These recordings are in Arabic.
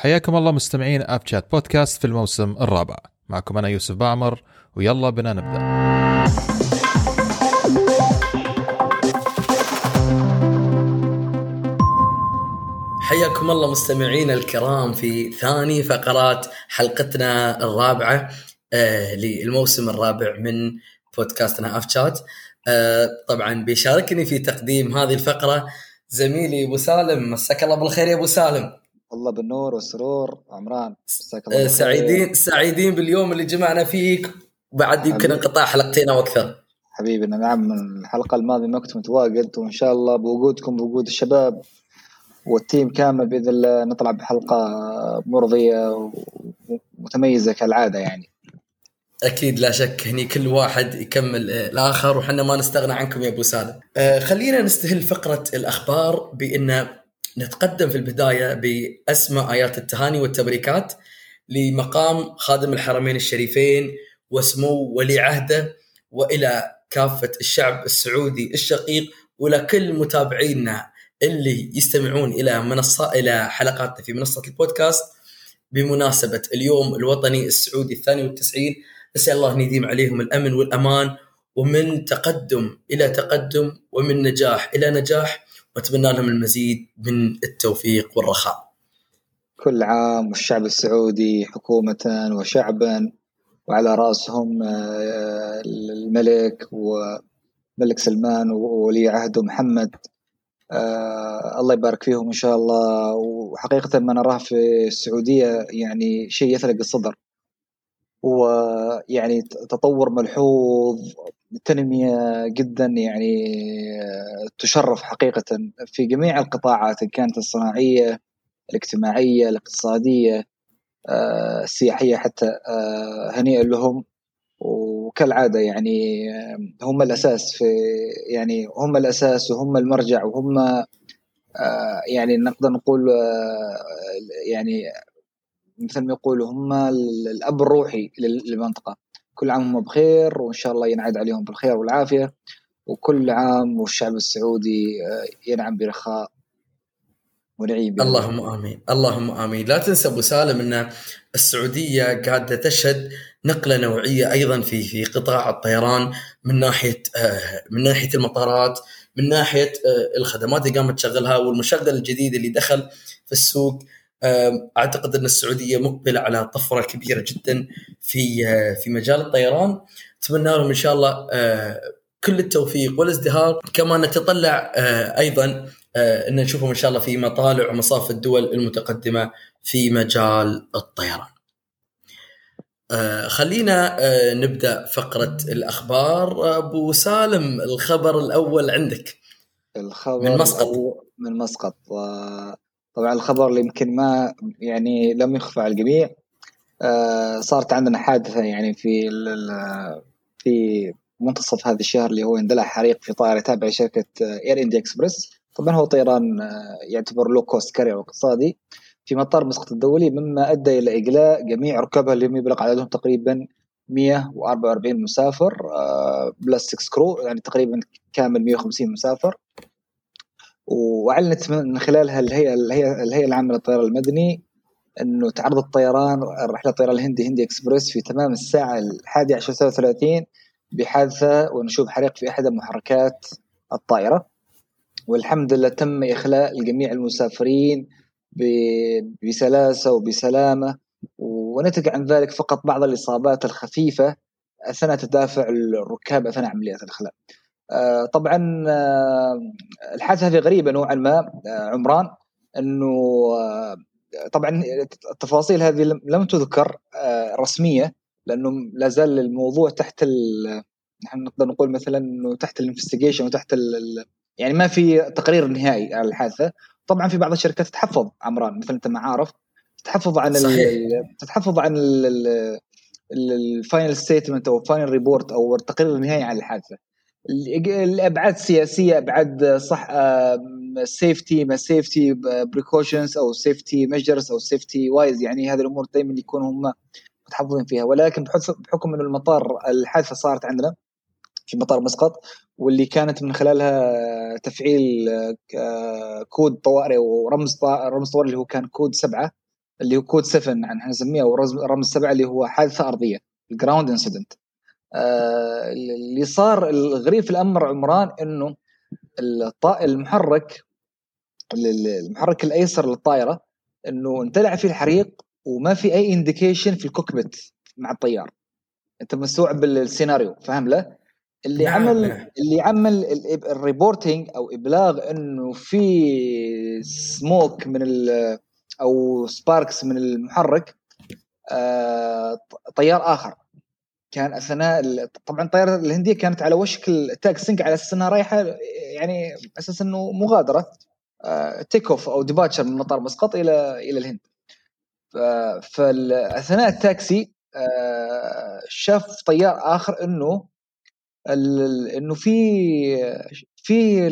حياكم الله مستمعين اب شات بودكاست في الموسم الرابع. معكم أنا يوسف بعمر ويلا بنا نبدأ. حياكم الله مستمعينا الكرام في ثاني فقرات حلقتنا الرابعة آه للموسم الرابع من بودكاستنا اف شات آه طبعا بيشاركني في تقديم هذه الفقرة زميلي أبو سالم. مساك الله بالخير يا أبو سالم. الله بالنور والسرور عمران الله آه، سعيدين سعيدين باليوم اللي جمعنا فيك. بعد يمكن انقطاع حلقتين أو أكثر. حبيبي نعم من الحلقة الماضية ما كنت متواجد. وإن شاء الله بوجودكم بوجود الشباب والتيم كامل بإذن الله نطلع بحلقة مرضية ومتميزة كالعادة يعني. أكيد لا شك. هني كل واحد يكمل الآخر. وحنا ما نستغنى عنكم يا أبو سالم. آه خلينا نستهل فقرة الأخبار بأن نتقدم في البداية بأسماء آيات التهاني والتبريكات لمقام خادم الحرمين الشريفين وسمو ولي عهده وإلى كافة الشعب السعودي الشقيق وإلى كل متابعينا اللي يستمعون إلى منصه إلى حلقاتنا في منصة البودكاست بمناسبة اليوم الوطني السعودي الثاني والتسعين. نسال الله أن يديم عليهم الأمن والأمان ومن تقدم إلى تقدم ومن نجاح إلى نجاح. واتمنى لهم المزيد من التوفيق والرخاء. كل عام والشعب السعودي حكومة وشعبا وعلى رأسهم آه، الملك وملك سلمان وولي عهده محمد. آه الله يبارك فيهم إن شاء الله. وحقيقة ما نراه في السعودية يعني شيء يثلق الصدر. ويعني تطور ملحوظ تنمية جدا يعني تشرف حقيقة في جميع القطاعات إن كانت الصناعية الاجتماعية الاقتصادية آه، السياحية حتى آه، هنيئا لهم. وكالعادة يعني هم الأساس في يعني هم الأساس وهم المرجع وهم آه، يعني نقدر نقول يعني مثل ما يقولوا هم الأب الروحي للمنطقة. كل عام هم بخير وإن شاء الله ينعاد عليهم بالخير والعافية. وكل عام والشعب السعودي آه، ينعم برخاء ونعيم اللهم آمين. اللهم آمين. لا تنسى أبو سالم أن السعودية قاعدة تشهد نقلة نوعية أيضا في في قطاع الطيران من ناحية آه، من ناحية المطارات من ناحية آه، الخدمات اللي قامت تشغلها والمشغل الجديد اللي دخل في السوق. أعتقد أن السعودية مقبلة على طفرة كبيرة جدا في آه، في مجال الطيران. أتمنى لهم إن شاء الله آه، كل التوفيق والازدهار. كما نتطلع آه، أيضا أن نشوفهم إن شاء الله في مطالع ومصاف الدول المتقدمة في مجال الطيران. خلينا نبدأ فقرة الأخبار. أبو سالم الخبر الأول عندك. الخبر من مسقط. من مسقط. طبعا الخبر اللي يمكن ما يعني لم يخفى على الجميع آه صارت عندنا حادثة يعني في في منتصف هذا الشهر اللي هو اندلع حريق في طائرة تابعة لشركة Air India Express طبعا هو طيران آه، يعتبر low cost carrier اقتصادي في مطار مسقط الدولي مما أدى إلى إجلاء جميع ركابها اللي يبلغ عددهم تقريبا 144 مسافر آه plus 6 crew يعني تقريبا كامل 150 مسافر. وأعلنت من خلالها الهيئه الهيئه الهيئه العامه للطيران المدني إنه تعرض الطيران رحلة الطيران الهندي هندي إكسبريس في تمام الساعة الحادية عشر وثلاثين بحادثة ونشوب حريق في أحد محركات الطائرة والحمد لله تم إخلاء جميع المسافرين بسلاسة وبسلامة ونتج عن ذلك فقط بعض الإصابات الخفيفة أثناء تدافع الركاب أثناء عمليات الإخلاء. آه، طبعا آه، الحادثة هذه غريبة نوعا ما آه، عمران إنه طبعا التفاصيل هذه لم تذكر رسمية لأنه لا زال الموضوع تحت نحن نقدر نقول مثلا إنه تحت الانفستيجيشن وتحت يعني ما في تقرير نهائي على الحادثة طبعا في بعض الشركات تتحفظ عمران مثل أنت ما عارف تتحفظ عن صحيح. تتحفظ عن ال final statement أو ال final report أو التقرير النهائي عن الحادثة الأبعاد السياسية أبعاد صح safety ما safety precautions أو safety measures أو safety wise يعني هذه الأمور دائما يكونوا هم متحفظين فيها. ولكن بحكم إنه المطار الحادثة صارت عندنا في مطار مسقط واللي كانت من خلالها تفعيل كود طوارئ ورمز رمز طوارئ اللي هو كان كود سبعة اللي هو كود 7 عن نسميه أو رمز 7 اللي هو حادثة أرضية ال ground incident آه اللي صار الغريب في الأمر عمران إنه المحرك المحرك الأيسر للطائرة إنه اندلع فيه الحريق وما في أي indication في ال cockpit مع الطيار أنت مستوعب السيناريو فاهم له اللي نعم. عمل نعم. اللي عمل ال reporting أو إبلاغ إنه في سموك من أو sparks من المحرك آه طيار آخر كان أثناء طبعا الطياره الهندية كانت على وشك ال taxiing على أساس إنها رايحة يعني أساس إنه مغادرة take off أو departure من مطار مسقط إلى إلى الهند. فاثناء التاكسي آه، شاف طيار آخر إنه إنه في في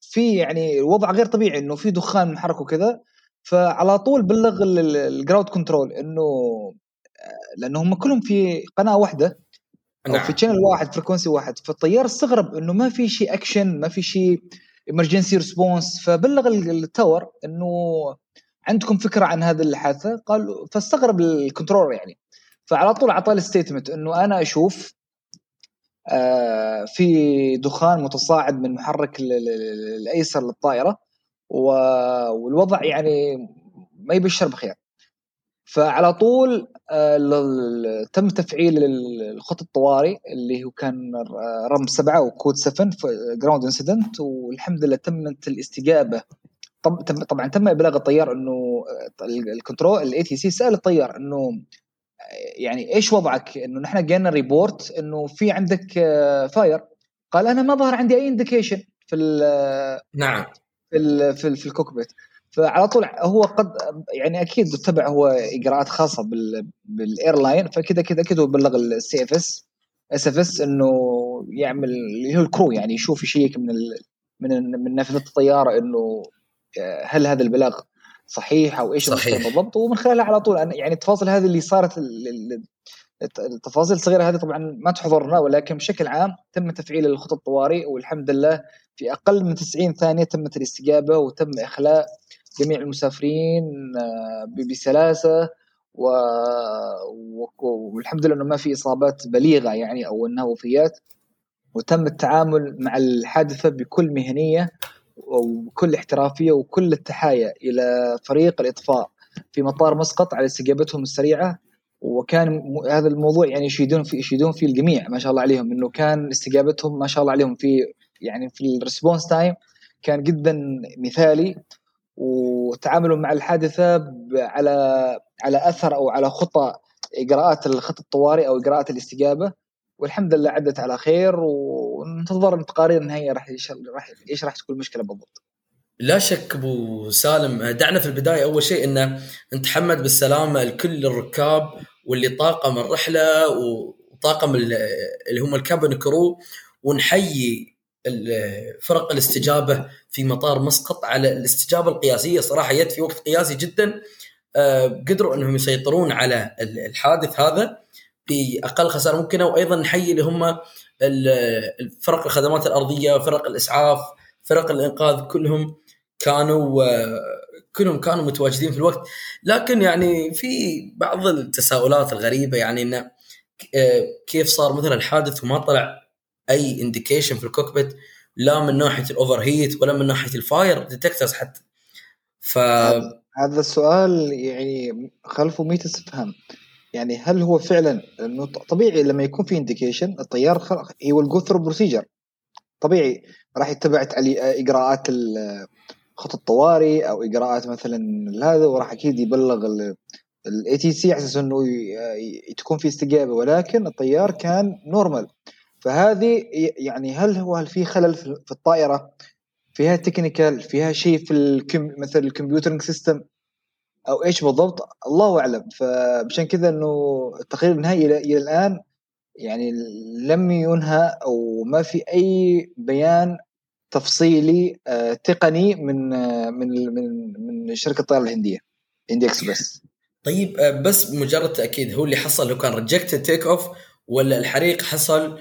في يعني الوضع غير طبيعي إنه في دخان من محركه وكذا فعلى طول بلغ ال ground control إنه آه، لأنه هم كلهم في قناة واحدة أو نعم. في channel واحد frequency واحد. فالطيار استغرب إنه ما في شيء اكشن ما في شيء emergency response فبلغ ال tower إنه عندكم فكرة عن هذه الحادثة؟ قال فاستغرب ال control يعني. فعلى طول أعطاه ال statement إنه أنا أشوف آه في دخان متصاعد من محرك الأيسر للطائرة والوضع يعني ما يبشر بخير. فعلى طول آه تم تفعيل الخط الطوارئ اللي هو كان رمز سبعة وكود 7 ground incident والحمد لله تمت الاستجابة. طبعا تم إبلاغ الطيار إنه ال control ال ATC سأل الطيار إنه يعني إيش وضعك؟ إنه نحن جانا report إنه في عندك fire قال أنا ما ظهر عندي أي indication في نعم. في ال في, ال في ال cockpit فعلى طول هو قد يعني أكيد اتبع هو إجراءات خاصة بال بال airline فكذا كذا كذا هو بلغ ال CFS SFS إنه يعمل اللي هو ال crew يعني يشوف يشيك من ال من من نافذه الطيارة إنه آه، هل هذا البلاغ صحيح أو إيش صحيح. بالضبط ومن خلالها على طول يعني التفاصيل هذه اللي صارت التفاصيل الصغيرة هذه طبعا ما تحضرنا ولكن بشكل عام تم تفعيل الخطط الطوارئ والحمد لله في أقل من 90 ثانية تمت الاستجابة وتم إخلاء جميع المسافرين آه، بسلاسة و... والحمد لله إنه ما في إصابات بليغة يعني أو انها وفيات وتم التعامل مع الحادثة بكل مهنية وبكل احترافية وكل التحايا إلى فريق الإطفاء في مطار مسقط على استجابتهم السريعة. وكان هذا الموضوع يعني يشيدون في يشيدون فيه الجميع ما شاء الله عليهم. إنه كان استجابتهم ما شاء الله عليهم في يعني في ال response time كان جدا مثالي. وتعاملوا مع الحادثة على على أثر أو على خطى إجراءات الخط الطوارئ أو إجراءات الاستجابة والحمد لله عدت على خير وننتظر التقارير النهائيه راح راح إيش راح تكون المشكلة بالضبط. لا شك أبو سالم دعنا في البداية أول شيء إنه نتحمد بالسلامة لكل الركاب واللي طاقم الرحلة وطاقم اللي هم الكابن كرو ونحيي فرق الاستجابة في مطار مسقط على الاستجابة القياسية. صراحة جت في وقت قياسي جدا. آه، قدروا إنهم يسيطرون على الحادث هذا بأقل خسارة ممكنة وأيضا نحيي اللي هم فرق الخدمات الأرضية فرق الإسعاف فرق الإنقاذ. كلهم كانوا كلهم كانوا متواجدين في الوقت. لكن يعني في بعض التساؤلات الغريبة يعني انه كيف صار مثلا الحادث وما طلع أي indication في ال cockpit لا من ناحية ال overheat ولا من ناحية ال fire detectors حتى. ف هذا السؤال يعني خلفه 100 استفهام. يعني هل هو فعلا إنه طبيعي لما يكون في indication الطيار he will go through procedure طبيعي راح يتبع إجراءات خط الطوارئ أو إجراءات مثلا هذا وراح أكيد يبلغ ال ATC على أساس إنه تكون في استجابة. ولكن الطيار كان normal فهذه يعني هل هو هل في خلل في الطائرة؟ فيها technical فيها شيء في الكم مثل ال computering system أو إيش بالضبط؟ الله أعلم. فمشان كذا إنه التقرير النهائي إلى الآن يعني لم ينهى أو ما في أي بيان تفصيلي آه، تقني من آه، من من من شركة الطيران الهندية هندي اكسبرس طيب آه، بس مجرد تأكيد هو اللي حصل هو كان reject takeoff ولا الحريق حصل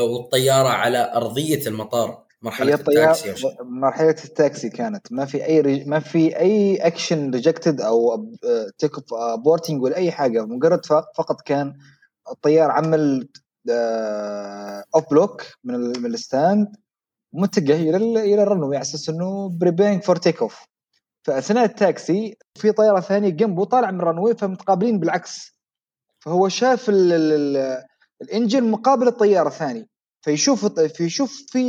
والطيارة على أرضية المطار مرحلة التاكسي مرحلة التاكسي كانت. ما في أي رج... ما في أي action rejected أو take aborting ولا أي حاجة. مجرد فقط كان الطيار عمل off block من, من ال stand متجه إلى إلى ال runway على أساس إنه preparing for takeoff فأثناء التاكسي في طيارة ثانية جنبه طالع من ال runway فمتقابلين بالعكس. فهو شاف ال ال engine مقابل الطيارة الثاني فيشوف فيشوف في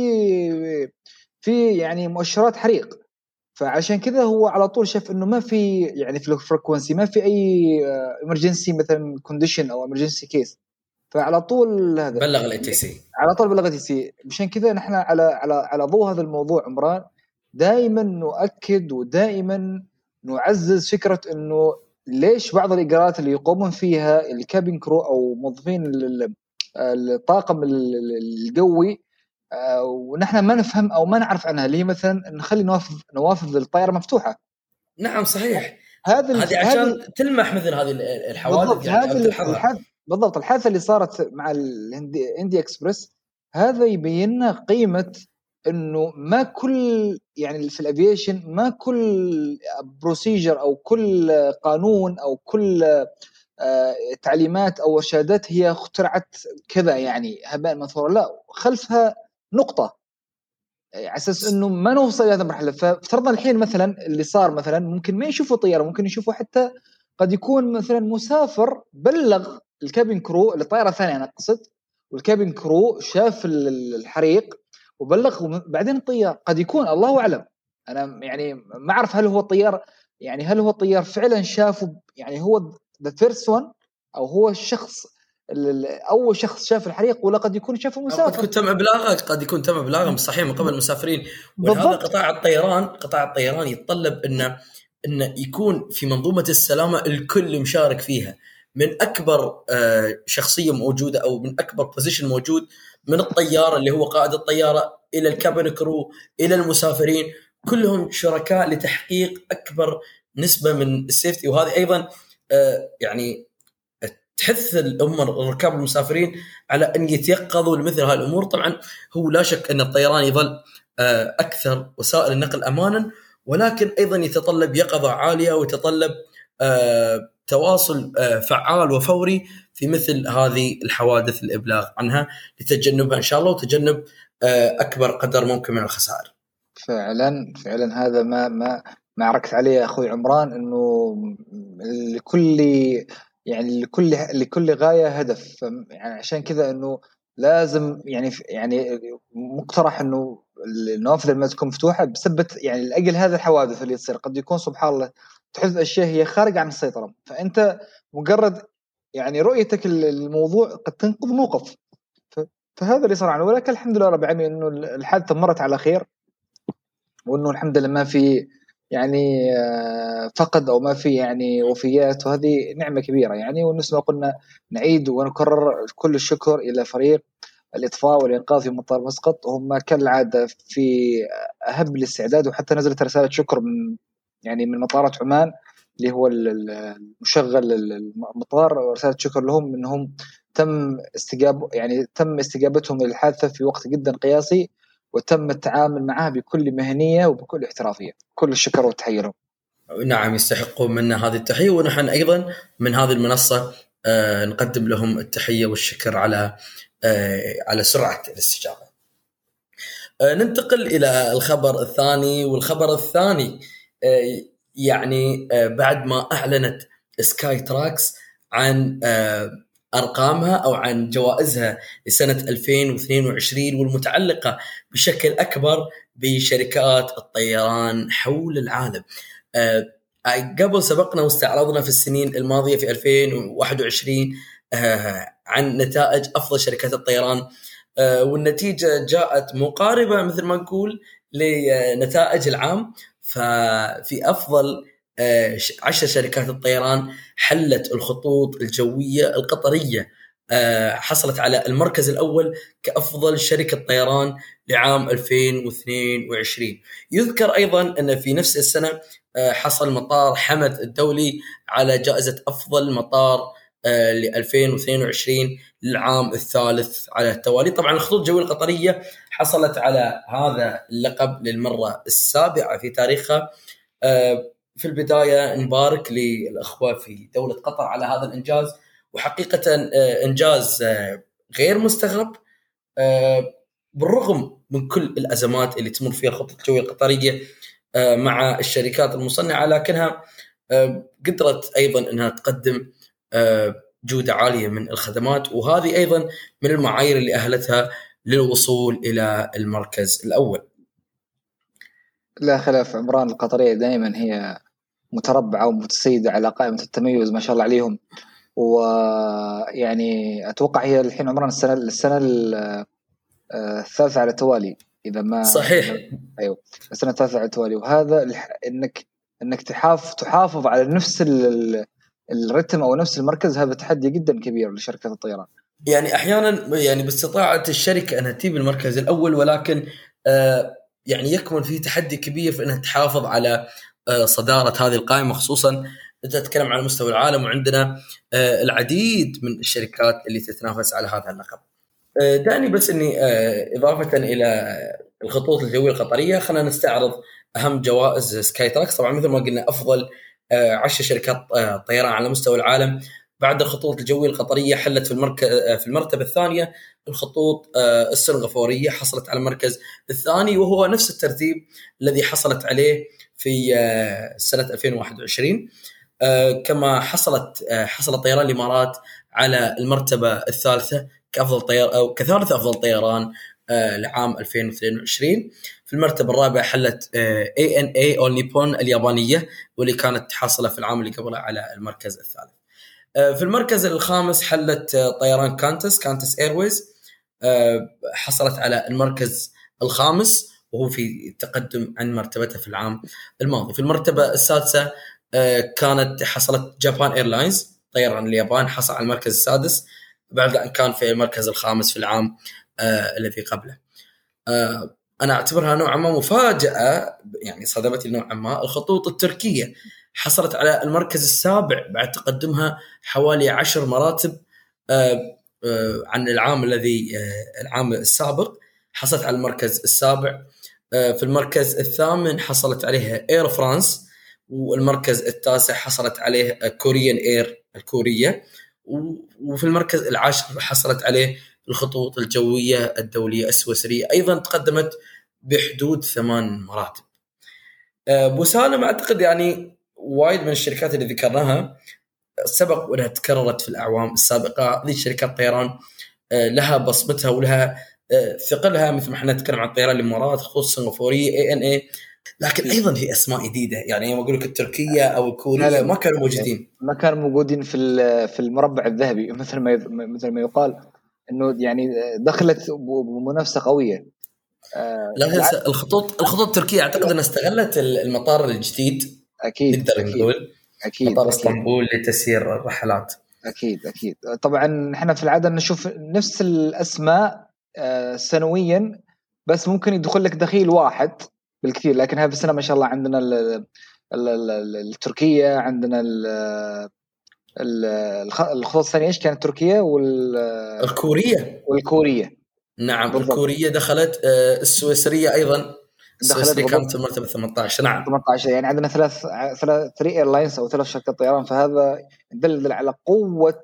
في يعني مؤشرات حريق. فعشان كذا هو على طول شاف إنه ما في يعني في ال frequency ما في أي emergency مثلا condition أو emergency case فعلى طول هذا. بلغ ال ATC على طول بلغ ال ATC مشان كذا نحن على على على ضوء هذا الموضوع عمران دائما نؤكد ودائما نعزز فكرة إنه ليش بعض الاجراءات اللي يقومون فيها ال cabin crew أو موظفين الطاقم الجوي آه، ونحن ما نفهم أو ما نعرف عنها. اللي هي مثلا نخلي نوافذ نوافذ الطائره مفتوحة. نعم صحيح. هذا هذه عشان تلمح مثل هذه الحوادث يعني هذا الحادث بالضبط الحادثة اللي صارت مع الهندي اكسبرس هذا يبين لنا قيمة إنه ما كل يعني في ال aviation ما كل procedure أو كل قانون أو كل آه، تعليمات أو ارشادات هي اخترعت كذا يعني هباء منثورا لا خلفها نقطة. على أساس إنه ما نوصل إلى هذه المرحلة. فافترضنا الحين مثلا اللي صار مثلا ممكن ما يشوفوا طيارة ممكن يشوفوا حتى قد يكون مثلا مسافر بلغ ال cabin crew الطائره الثانية أنا أقصد وال cabin crew شاف الحريق وبلغ بعدين الطيار قد يكون الله أعلم. أنا يعني ما أعرف هل هو الطيار يعني هل هو الطيار فعلا شافه يعني هو the first one أو هو الشخص أول شخص شاف الحريق ولا قد يكون شافه مسافر. قد يكون تم إبلاغه قد يكون تم إبلاغه صحيح من قبل المسافرين. ولهذا قطاع الطيران قطاع الطيران يتطلب إنه إنه يكون في منظومة السلامة الكل مشارك فيها. من أكبر آه، شخصية موجودة أو من أكبر position موجود من الطيار اللي هو قائد الطيارة إلى ال cabin crew إلى المسافرين. كلهم شركاء لتحقيق أكبر نسبة من ال safety وهذه أيضا آه، يعني تحث الأمة الركاب المسافرين على أن يتيقظوا لمثل هذه الأمور. طبعا هو لا شك أن الطيران يظل آه، أكثر وسائل النقل امانا ولكن أيضا يتطلب يقظة عالية ويتطلب تواصل فعال وفوري في مثل هذه الحوادث الإبلاغ عنها لتجنبها إن شاء الله وتجنب أكبر قدر ممكن من الخسائر. فعلا فعلا هذا ما ما ما عركت عليه أخوي عمران إنه لكل يعني لكل لكل غاية هدف يعني عشان كذا إنه لازم يعني يعني مقترح إنه النوافذ لما تكون مفتوحة بسبب يعني لأجل هذه الحوادث اللي تصير. قد يكون سبحان الله تحدث اشياء هي خارجه عن السيطرة. فأنت مجرد يعني رؤيتك الموضوع قد تنقذ موقف. فهذا اللي صار عنه ولكن الحمد لله رب العالمين إنه الحادثة مرت على خير. وإنه الحمد لله ما في يعني آه، فقد أو ما في يعني وفيات. وهذه نعمة كبيرة يعني. ونفس ما قلنا نعيد ونكرر كل الشكر إلى فريق الإطفاء والإنقاذ في مطار مسقط هم كالعادة في اهب الاستعداد وحتى نزلت رسالة شكر من يعني من مطارات عمان اللي هو المشغل المطار رساله شكر لهم إنهم تم استجاب يعني تم استجابتهم للحادثة في وقت جدا قياسي وتم التعامل معها بكل مهنية وبكل احترافية. كل الشكر والتحية لهم. نعم يستحقون منا هذه التحية ونحن أيضا من هذه المنصة آه نقدم لهم التحية والشكر على على سرعة الاستجابة. آه ننتقل إلى الخبر الثاني والخبر الثاني آه يعني آه بعد ما أعلنت سكاي تراكس عن آه أرقامها أو عن جوائزها لسنة 2022 والمتعلقة بشكل أكبر بشركات الطيران حول العالم. قبل سبقنا واستعرضنا في السنين الماضية في 2021 أه عن نتائج أفضل شركات الطيران. أه والنتيجة جاءت مقاربة مثل ما نقول لنتائج العام ففي أفضل آه، عشر شركات الطيران حلت الخطوط الجوية القطرية. آه، حصلت على المركز الأول كأفضل شركة طيران لعام 2022 يذكر أيضا أن في نفس السنة آه، حصل مطار حمد الدولي على جائزة أفضل مطار ل 2022 للعام الثالث على التوالي. طبعا الخطوط الجوية القطرية حصلت على هذا اللقب للمرة السابعة في تاريخها. آه، في البداية نبارك للأخوة في دولة قطر على هذا الإنجاز. وحقيقة آه، إنجاز آه، غير مستغرب. بالرغم من كل الأزمات اللي تمر فيها الخطوط الجوية القطرية مع الشركات المصنعة لكنها قدرت أيضا إنها تقدم جودة عالية من الخدمات وهذه أيضا من المعايير اللي أهلتها للوصول إلى المركز الأول. لا خلاف عمران القطرية دائما هي متربعة ومتسيدة على قائمة التميز ما شاء الله عليهم. ويعني أتوقع هي الحين عمران السنة السنة الثالثة على التوالي إذا ما صحيح. أيوه السنة الثالثة على التوالي. وهذا إنك إنك تحافظ تحافظ على نفس الرتم أو نفس المركز هذا تحدي جدا كبير لشركة الطيران يعني أحيانا يعني باستطاعة الشركة أنها تجيب المركز الأول ولكن آه يعني يكمن فيه تحدي كبير في أنها تحافظ على آه صدارة هذه القائمة خصوصا انت تتكلم على مستوى العالم وعندنا آه العديد من الشركات اللي تتنافس على هذا اللقب. آه، دعني بس إني آه، إضافة إلى الخطوط الجوية القطرية خلينا نستعرض أهم جوائز سكاي تراكس طبعا مثل ما قلنا أفضل عشر شركات آه، طيران على مستوى العالم. بعد الخطوط الجوية القطرية حلت في المركز آه، في المرتبة الثانية الخطوط السنغافورية حصلت على المركز الثاني وهو نفس الترتيب الذي حصلت عليه في سنة 2021 كما حصلت حصل طيران الإمارات على المرتبة الثالثة كأفضل طيار أو كثالث أفضل طيران لعام 2022 في المرتبة الرابعة حلت ANA أو نيبون اليابانية واللي كانت حاصلة في العام اللي قبله على المركز الثالث. آه، في المركز الخامس حلت آه، طيران كانتس كانتس Airways آه، حصلت على المركز الخامس وهو في تقدم عن مرتبتها في العام الماضي. في المرتبة السادسة كانت حصلت جابان ايرلاينز طيران اليابان حصل على المركز السادس بعد أن كان في المركز الخامس في العام الذي قبله. أنا أعتبرها نوعا ما مفاجأة يعني صدمتني نوعا ما الخطوط التركية. حصلت على المركز السابع بعد تقدمها حوالي عشر مراتب آه، آه، عن العام الذي آه، العام السابق. حصلت على المركز السابع في المركز الثامن حصلت عليها اير فرانس والمركز التاسع حصلت عليه كوريان اير الكورية وفي المركز العاشر حصلت عليه الخطوط الجوية الدولية السويسريه أيضا تقدمت بحدود ثمان مراتب. أبو سالم أعتقد يعني وايد من الشركات اللي ذكرناها سبق وانها تكررت في الأعوام السابقة. هذه شركات طيران آه، لها بصمتها ولها آه، ثقلها مثل ما إحنا نتكلم عن طيران الامارات خصوصا السنغافوريه اي ان اي لكن أيضا في أسماء جديدة. يعني يوم أقول لك التركية أو الكورية ما كانوا موجودين. ما كانوا موجودين في في المربع الذهبي مثل ما مثل ما يقال. إنه يعني دخلت بمنافسة قوية. آه لا الخطوط الخطوط التركية أعتقد إنها استغلت المطار الجديد. أكيد نقدر نقول. أكيد مطار إسطنبول لتسيير الرحلات. أكيد أكيد. طبعا إحنا في العادة نشوف نفس الأسماء آه سنويا بس ممكن يدخل لك دخيل واحد بالكثير. لكن هذه السنة ما شاء الله عندنا ال ال ال التركية عندنا الخطوط الثانية إيش كانت؟ تركيا وال الكورية. والكورية. نعم بالضبط. الكورية دخلت آه، السويسرية أيضا. السويسرية كانت في المرتبه 18 نعم. 18 يعني عندنا ثلاث ثلاث three airlines أو ثلاث شركات طيران فهذا يدل على قوة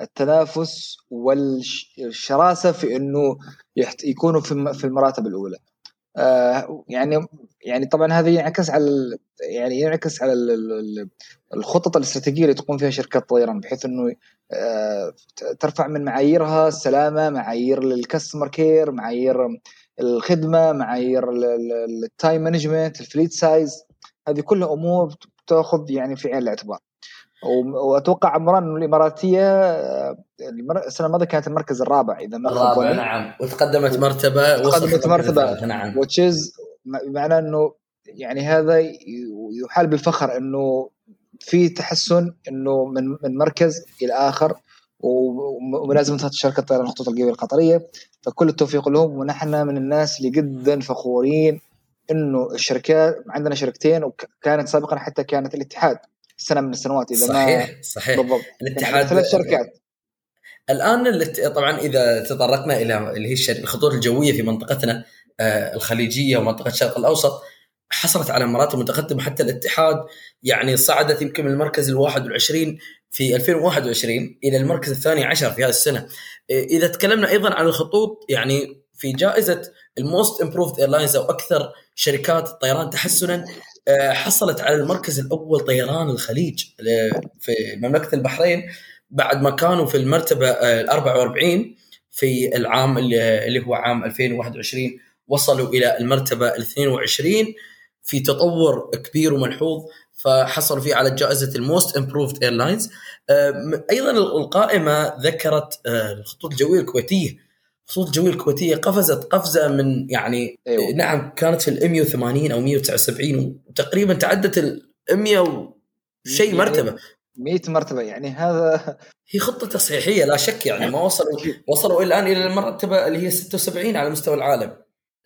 التنافس والشراسه في إنه يكونوا في المراتب الأولى. آه يعني يعني طبعا هذا ينعكس على يعني ينعكس على الخطط الاستراتيجية اللي تقوم فيها شركات الطيران بحيث إنه آه، ترفع من معاييرها السلامة معايير ال customer care معايير الخدمة معايير ال time management ال fleet size هذه كلها أمور تاخذ يعني في عين الاعتبار. وأتوقع عمران انه الاماراتيه السنة الماضية كانت المركز الرابع إذا ما الرابع نعم. وتقدمت مرتبة تقدمت مرتبة نعم. which is معناه إنه يعني هذا يحال بالفخر إنه في تحسن إنه من من مركز إلى آخر وملازمة شركة طيران الخطوط الجوية القطرية. فكل التوفيق لهم ونحن من الناس اللي جدا فخورين إنه الشركات عندنا شركتين وكانت سابقا حتى كانت الاتحاد. سنة من السنوات إذا صحيح ما صحيح بالضبط. الاتحاد ثلاث شركات. الآن اللي طبعا إذا تطرقنا إلى اللي هي الخطوط الجوية في منطقتنا آه، الخليجية ومنطقة الشرق الأوسط حصلت على مراتب متقدمة حتى الاتحاد يعني صعدت يمكن من المركز ال 21 في 2021 إلى المركز الثاني عشر في هذه السنة. آه، إذا تكلمنا أيضا عن الخطوط يعني في جائزة ال most improved airlines أو أكثر شركات الطيران تحسنا حصلت على المركز الأول طيران الخليج في مملكة البحرين بعد ما كانوا في المرتبة ال 44 في العام اللي هو عام 2021 وصلوا إلى المرتبة ال 22 في تطور كبير وملحوظ فحصلوا فيه على جائزة ال most improved airlines أيضا القائمة ذكرت آه، الخطوط الجوية الكويتية الخطوط الجويه الكويتية قفزت قفزة من يعني أيوه. نعم كانت في ال 180 أو 179 وتقريبا تعدت ال 100 شيء مرتبة. 100 مرتبة يعني هذا هي خطة تصحيحية لا شك يعني ما وصلوا وصلوا الآن إلى المرتبة اللي هي 76 على مستوى العالم.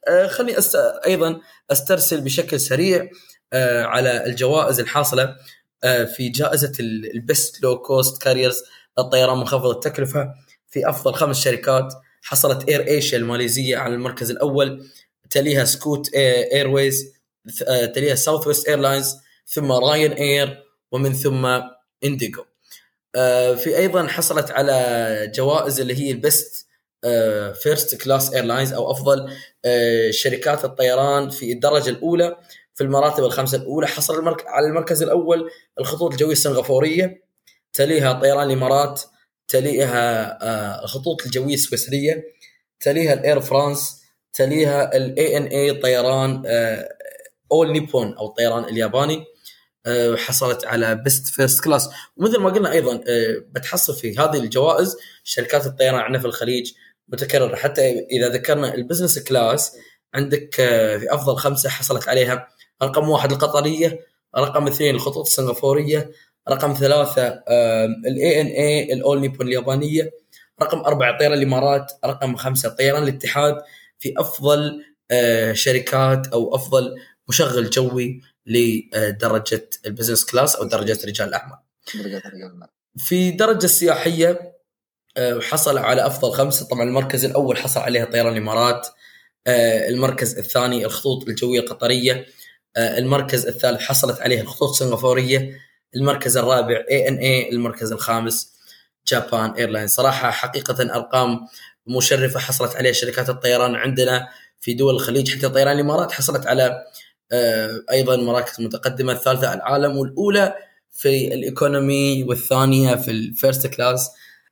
آه خليني أست... أيضا أسترسل بشكل سريع آه على الجوائز الحاصلة آه في جائزة ال best low cost carriers الطيران منخفض التكلفة في أفضل خمس شركات. حصلت اير ايشيا الماليزية على المركز الأول تليها سكوت ايرويز آه، تليها ساوث ويست ايرلاينز ثم راين اير ومن ثم انديجو آه، في أيضا حصلت على جوائز اللي هي ال best first class airlines أو أفضل آه، شركات الطيران في الدرجة الأولى في المراتب الخمسة الأولى حصل. على المركز الأول الخطوط الجوية السنغافورية تليها طيران الإمارات تليها آه، الخطوط الجوية السويسرية تليها الاير فرانس تليها ال ANA طيران اول نيبون أو الطيران الياباني آه، حصلت على best first class ومثل ما قلنا أيضا آه، بتحصل في هذه الجوائز شركات الطيران عندنا في الخليج متكررة. حتى إذا ذكرنا ال business class عندك آه، في أفضل خمسة حصلت عليها. رقم واحد القطرية رقم اثنين الخطوط السنغافورية رقم ثلاثة ال ANA الأول نيبون اليابانية رقم أربعة طيران الإمارات رقم خمسة طيران الاتحاد في أفضل شركات أو أفضل مشغل جوي لدرجة ال business class أو درجة رجال الاعمال. في درجة السياحيه آه، حصل على أفضل خمسة طبعا المركز الأول حصل عليها طيران الإمارات آه، المركز الثاني الخطوط الجوية القطرية آه، المركز الثالث حصلت عليه الخطوط السنغافورية المركز الرابع ANA المركز الخامس جابان ايرلاين صراحة حقيقة أرقام مشرفة حصلت عليها شركات الطيران عندنا في دول الخليج حتى طيران الإمارات حصلت على آه، أيضا مراكز متقدمة الثالثة العالم والأولى في ال economy والثانية في ال first class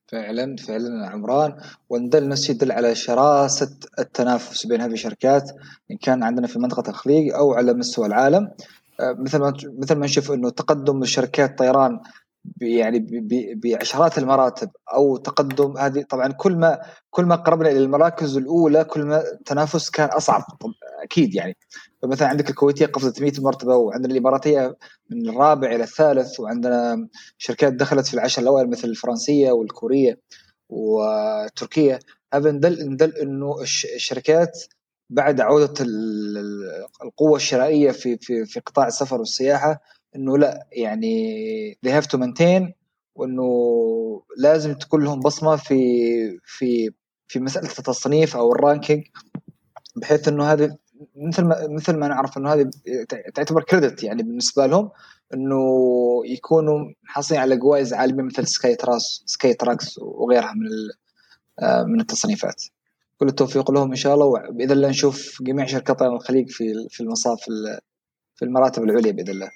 فعلا فعلا عمران. وإن دل نفسه يدل على شراسة التنافس بين هذه الشركات إن كان عندنا في منطقة الخليج أو على مستوى العالم. مثل ما مثل ما نشوف إنه تقدم شركات طيران يعني بعشرات المراتب أو تقدم هذه طبعا كل ما كل ما قربنا إلى المراكز الأولى كل ما التنافس كان أصعب أكيد يعني. فمثلا عندك الكويتية قفزت 100 مرتبة وعندنا الإماراتية من الرابع إلى الثالث وعندنا شركات دخلت في العشر الأوائل مثل الفرنسية والكورية وتركيا هذا ندل ندل إنه الشركات بعد عودة القوة الشرائية في في في قطاع السفر والسياحة إنه لا يعني they have to maintain وإنه لازم تكون لهم بصمة في في في مسألة التصنيف أو ال ranking بحيث إنه هذه مثل ما مثل ما نعرف إنه هذه تعتبر credit يعني بالنسبة لهم إنه يكونوا حاصلين على جوائز عالمية مثل سكاي تراس سكاي تراكس وغيرها من آه، من التصنيفات. كل التوفيق لهم إن شاء الله وبإذن الله نشوف جميع شركات الخليج في في المصاف في المراتب العليا بإذن الله.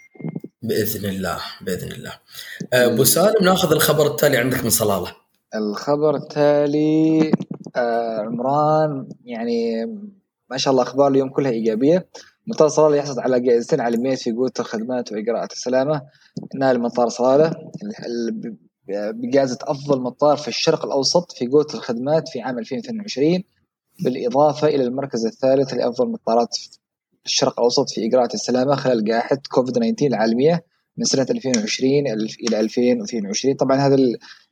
بإذن الله بإذن الله. آه، أبو سالم ناخذ الخبر التالي عندك من صلالة. الخبر التالي آه عمران يعني ما شاء الله أخبار اليوم كلها إيجابية. مطار صلالة يحصل على جائزتين عالميه في قوه الخدمات واجراءات السلامه نال مطار صلالة. بجائزة أفضل مطار في الشرق الأوسط في قوة الخدمات في عام 2022 بالإضافة إلى المركز الثالث لأفضل مطارات الشرق الأوسط في إجراءات السلامة خلال جائحة كوفيد 19 العالمية من سنة 2020 إلى 2022 طبعا هذا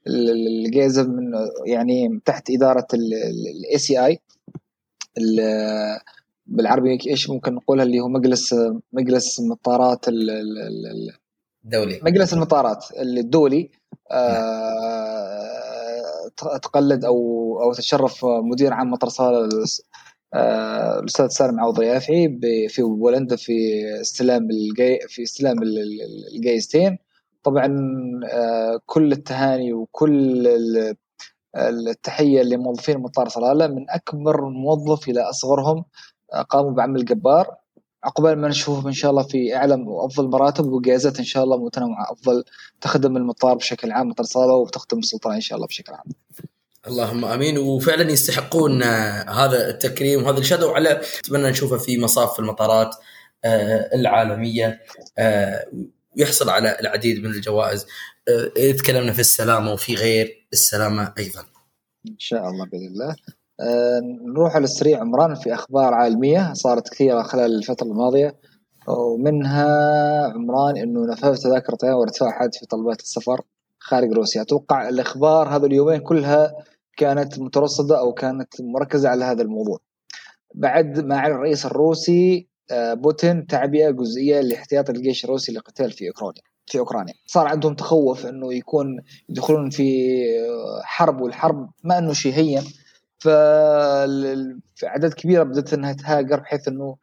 الجائزه من يعني تحت إدارة ال ACI بالعربي إيش ممكن نقولها؟ اللي هو مجلس مجلس مطارات دولي. مجلس المطارات الدولي. تقلد أو أو تشرف مدير عام صالة آه، الأستاذ سالم عوض اليافعي في بولندا في استلام الجي في استلام الجايزتين. طبعا آه، كل التهاني وكل التحية لموظفين مطار صلاله من أكبر موظف إلى أصغرهم آه، قاموا بعمل جبار. عقبال ما نشوفهم إن شاء الله في اعلى وافضل مراتب وجائزات إن شاء الله متنوعه أفضل تخدم المطار بشكل عام مطار صلاله وتخدم السلطنه إن شاء الله بشكل عام. اللهم آمين وفعلا يستحقون هذا التكريم وهذا الشادو على أتمنى نشوفه في مصاف المطارات آه، العالمية ويحصل آه، على العديد من الجوائز آه، تكلمنا في السلامة وفي غير السلامة أيضا. إن شاء الله بإذن الله. نروح على السريع عمران في أخبار عالمية صارت كثيرة خلال الفترة الماضية. ومنها عمران إنه نفذ تذاكر الطيران وارتفاع حادث في طلبات السفر خارج روسيا. أتوقع الأخبار هذا اليومين كلها كانت مترصدة أو كانت مركزة على هذا الموضوع. بعد ما أعلن الرئيس الروسي آه، بوتين تعبئة جزئية لاحتياط الجيش الروسي للقتال في أوكرانيا. في أوكرانيا. صار عندهم تخوف إنه يكون يدخلون في آه، حرب والحرب ما إنه شيء هين فعدد كبيرة بدأت إنها تهاجر بحيث إنه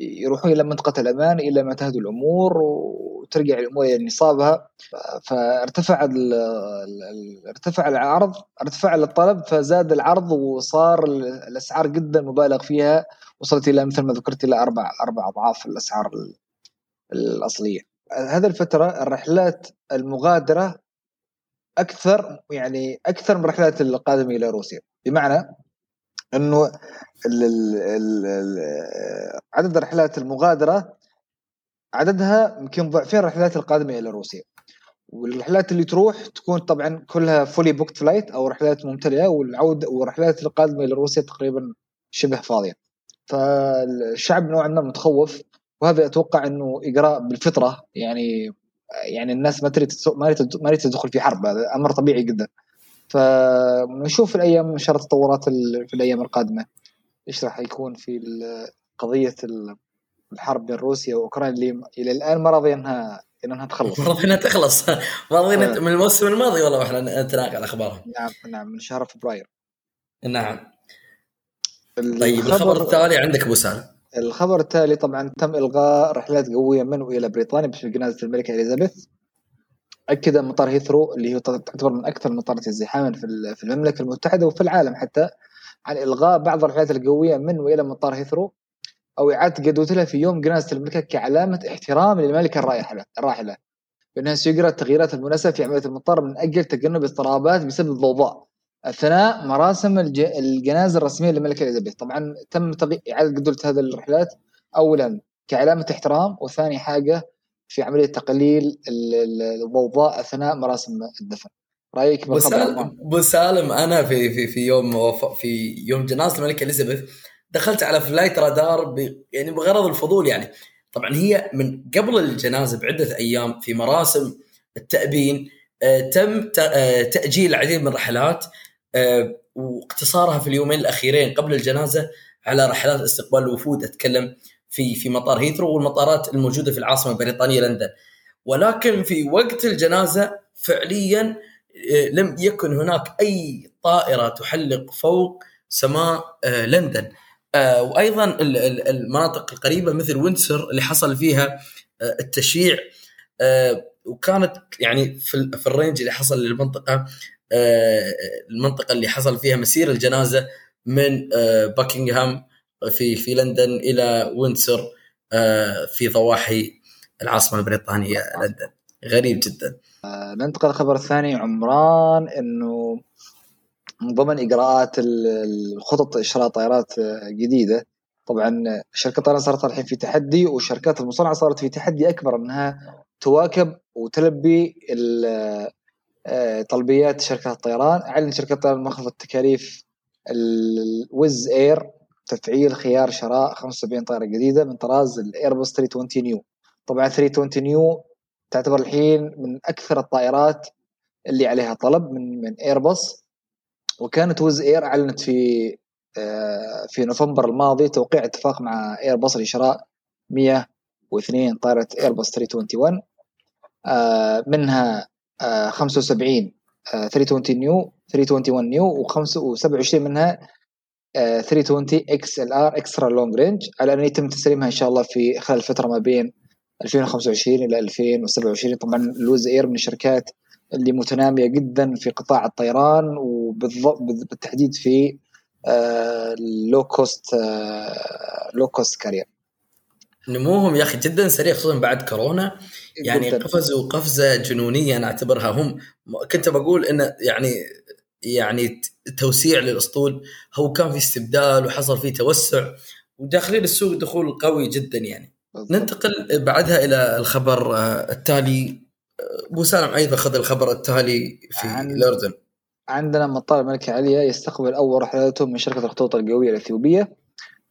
يروحون إلى منطقة الأمان إلى ما تهدو الأمور وترجع الأمور إلى نصابها فارتفع ارتفع العرض ارتفع الطلب فزاد العرض وصار الأسعار جدا مبالغ فيها وصلت إلى مثل ما ذكرت إلى أربع أربع أضعاف الأسعار الأصلية. هذه الفترة الرحلات المغادرة أكثر يعني أكثر من الرحلات القادمة إلى روسيا. بمعنى إنه ال ال ال عدد الرحلات المغادرة عددها يمكن ضعفين الرحلات القادمة إلى روسيا. والرحلات اللي تروح تكون طبعا كلها fully booked flight أو رحلات ممتلئة والعودة والرحلات القادمة إلى روسيا تقريبا شبه فاضية. فالشعب نوعا ما متخوف وهذا أتوقع إنه إجراء بالفطرة يعني يعني الناس ما تريد ما تريد تدخل في حرب هذا أمر طبيعي جدا. فنشوف الأيام إن شاء الله تطورات في الأيام القادمة. إيش راح يكون في قضية الحرب بين روسيا وأوكرانيا اللي إلى الآن ما راضي انها إنها تخلص. ما راضينا تخلص. ما راضينا من الموسم الماضي والله وإحنا نتناقل اخبارها نعم نعم من شهر فبراير. نعم. طيب الخبر التالي عندك أبو سالم. الخبر التالي طبعا تم إلغاء رحلات قوية من وإلى بريطانيا بسبب جنازة الملكة إليزابيث. أكد مطار هيثرو اللي هو تعتبر من أكثر المطارات ازدحاما في المملكة المتحدة وفي العالم حتى عن إلغاء بعض الرحلات القوية من وإلى مطار هيثرو أو إعادة جدولتها في يوم جنازة الملكة كعلامة احترام للملكة الراحله الراحلة. بأنها سيجرى التغييرات المناسبة في عملية المطار من أجل تجنب اضطرابات بسبب الضوضاء. أثناء مراسم الجنازة الرسمية للملكة إليزابيث. طبعا تم إعادة جدوله هذه الرحلات. اولا كعلامة احترام وثاني حاجة في عملية تقليل الضوضاء أثناء مراسم الدفن. رأيك ابو سالم أنا في في في يوم في يوم جنازة الملكة إليزابيث دخلت على فلايت رادار ب يعني بغرض الفضول يعني. طبعا هي من قبل الجنازة بعدة أيام في مراسم التأبين آه تم آه تأجيل العديد من الرحلات. واقتصارها في اليومين الأخيرين قبل الجنازة على رحلات استقبال الوفود أتكلم في في مطار هيثرو والمطارات الموجودة في العاصمة البريطانيه لندن. ولكن في وقت الجنازة فعليا آه، لم يكن هناك أي طائرة تحلق فوق سماء آه، لندن. آه، وأيضا المناطق القريبة مثل ويندسور اللي حصل فيها التشييع وكانت يعني في ال range اللي حصل للمنطقة المنطقة اللي حصل فيها مسير الجنازة من باكنغهام في في لندن إلى وينسر آه، في ضواحي العاصمة البريطانية لندن. غريب جدا. آه، ننتقل للخبر الثاني. عمران إنه من ضمن إجراءات الخطط اشراء طائرات آه، جديدة. طبعا شركة الطيران صارت الحين في تحدي والشركات المصنعه صارت في تحدي أكبر إنها تواكب وتلبي طلبيات شركات الطيران. أعلن شركه الطيران منخفض التكاليف الويز إير تفعيل خيار شراء 75 طائرة جديدة من طراز الايرباص 320 نيو. طبعا 320 نيو تعتبر الحين من أكثر الطائرات اللي عليها طلب من من ايرباص وكانت ويز إير أعلنت في آه، في نوفمبر الماضي توقيع اتفاق مع ايرباص لشراء 102 طائرة ايرباص 321 آه، منها 75 320 نيو 321 نيو و27 منها 320 XLR extra long range على ان يتم تسليمها إن شاء الله في خلال الفترة ما بين 2025 إلى 2027 طبعا لويز اير من الشركات اللي متنامية جدا في قطاع الطيران وبالتحديد في low cost low cost carrier نموهم يا أخي جدا سريع خصوصا بعد كورونا. يعني. قفزوا قفزة جنونية أنا أعتبرها هم كنت بقول انه يعني يعني توسيع للأسطول هو كان في استبدال وحصل فيه توسع وداخلين السوق دخول قوي جدا يعني بالضبط. ننتقل بعدها إلى الخبر آه، التالي أبو سالم أيضا خذ الخبر التالي في عن... الأردن عندنا مطار الملكة عليا يستقبل أول رحلاته من شركة الخطوط القوية الإثيوبية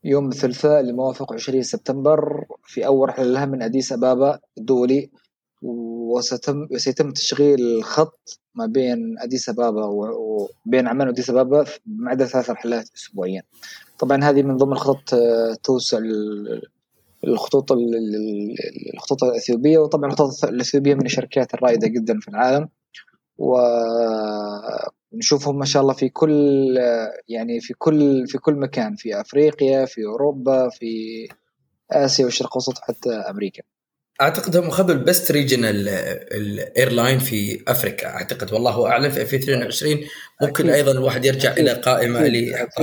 يوم الثلاثاء الموافق 20 سبتمبر في أول رحلة لها من أديس أبابا الدولي وستم سيتم تشغيل الخط ما بين أديس أبابا وبين عمان وأديس أبابا معدل ثلاث رحلات أسبوعيا. طبعا هذه من ضمن خطط آه، توسع الخطوط الخطوط الأثيوبية وطبعا الخطوط الأثيوبية من الشركات الرائدة جدا في العالم. ونشوفهم ما شاء الله في كل يعني في كل في كل مكان في أفريقيا في أوروبا في آسيا والشرق الأوسط حتى أمريكا. أعتقد هم اخذوا ال best regional ال airline في افريكا أعتقد والله اعلم في 2022 ممكن أكيد. أيضا الواحد يرجع أكيد. إلى قائمة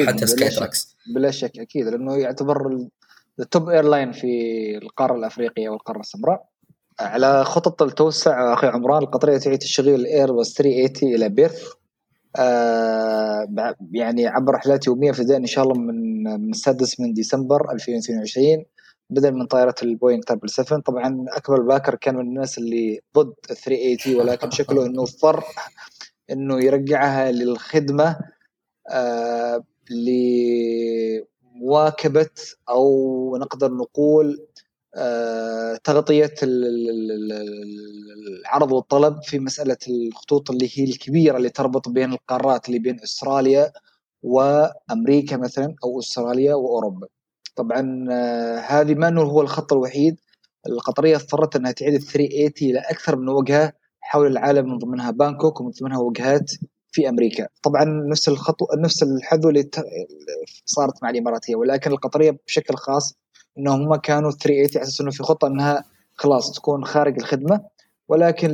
حتى سكاي تراكس بلا شك. أكيد. لأنه يعتبر ال top airline في القارة الأفريقية والقارة السمراء. على خطط التوسع أخي عمران القطرية تعيد تشغيل الايرباص 380 إلى بيرث آه يعني عبر رحلات يوميه ابتداء إن شاء الله من من السادس من ديسمبر 2022 بدل من طائرة البوينغ 777 طبعا اكبر باكر كان من الناس اللي ضد 380 ولكن شكله إنه اضطر إنه يرجعها للخدمة آه مواكبه أو نقدر نقول تغطية العرض والطلب في مسألة الخطوط اللي هي الكبيرة اللي تربط بين القارات اللي بين أستراليا وأمريكا مثلا أو أستراليا وأوروبا. طبعا آه، هذه ما انه هو الخط الوحيد القطرية اضطرت أنها تعيد ال 380 إلى أكثر من وجهة حول العالم من ضمنها بانكوك ومن ضمنها وجهات في أمريكا طبعا نفس الخطو نفس الحذو اللي صارت مع الإماراتية ولكن القطرية بشكل خاص إنهم هم كانوا 380 على أساس انه في خطه إنها خلاص تكون خارج الخدمة. ولكن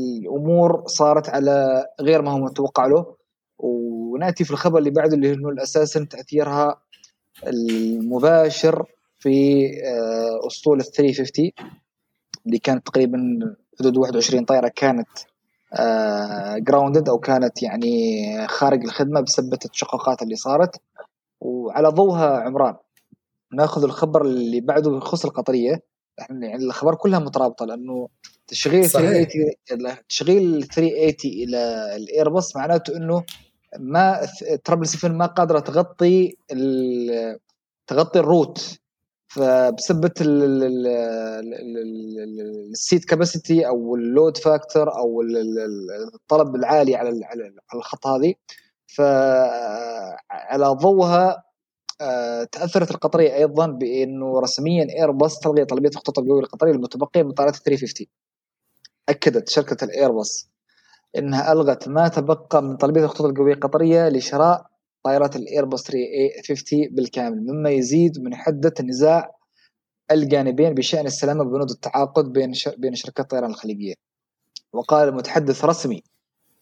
الأمور صارت على غير ما هو متوقع له. ونأتي في الخبر اللي بعده اللي هو أساسا تأثيرها المباشر في آه، أسطول ال 350 اللي كانت تقريبا حدود 21 طائرة كانت جراوندد آه، أو كانت يعني خارج الخدمة بسبب التشققات اللي صارت. وعلى ضوءها عمران. ناخذ الخبر اللي بعده يخص القطرية إحنا يعني الأخبار كلها مترابطة لأنه تشغيل صحيح. 380 تشغيل 380 إلى الايرباص معناته إنه ما triple 7 ما قادرة تغطي تغطي ال route فبسبة ال seat capacity أو ال load factor أو الطلب العالي على على الخط هذه فعلى ضوءها آه، تأثرت القطرية أيضا بأنه رسميا ايرباص تلغي طلبية الخطوط الجويه القطرية المتبقيه من طائرات 350 أكدت شركة الايرباص إنها ألغت ما تبقى من طلبية الخطوط القوية القطرية لشراء طائرات الايرباص 350 بالكامل مما يزيد من حدة النزاع الجانبين بشأن السلامة بنود التعاقد بين بين شركات الطيران الخليجية. وقال المتحدث رسمي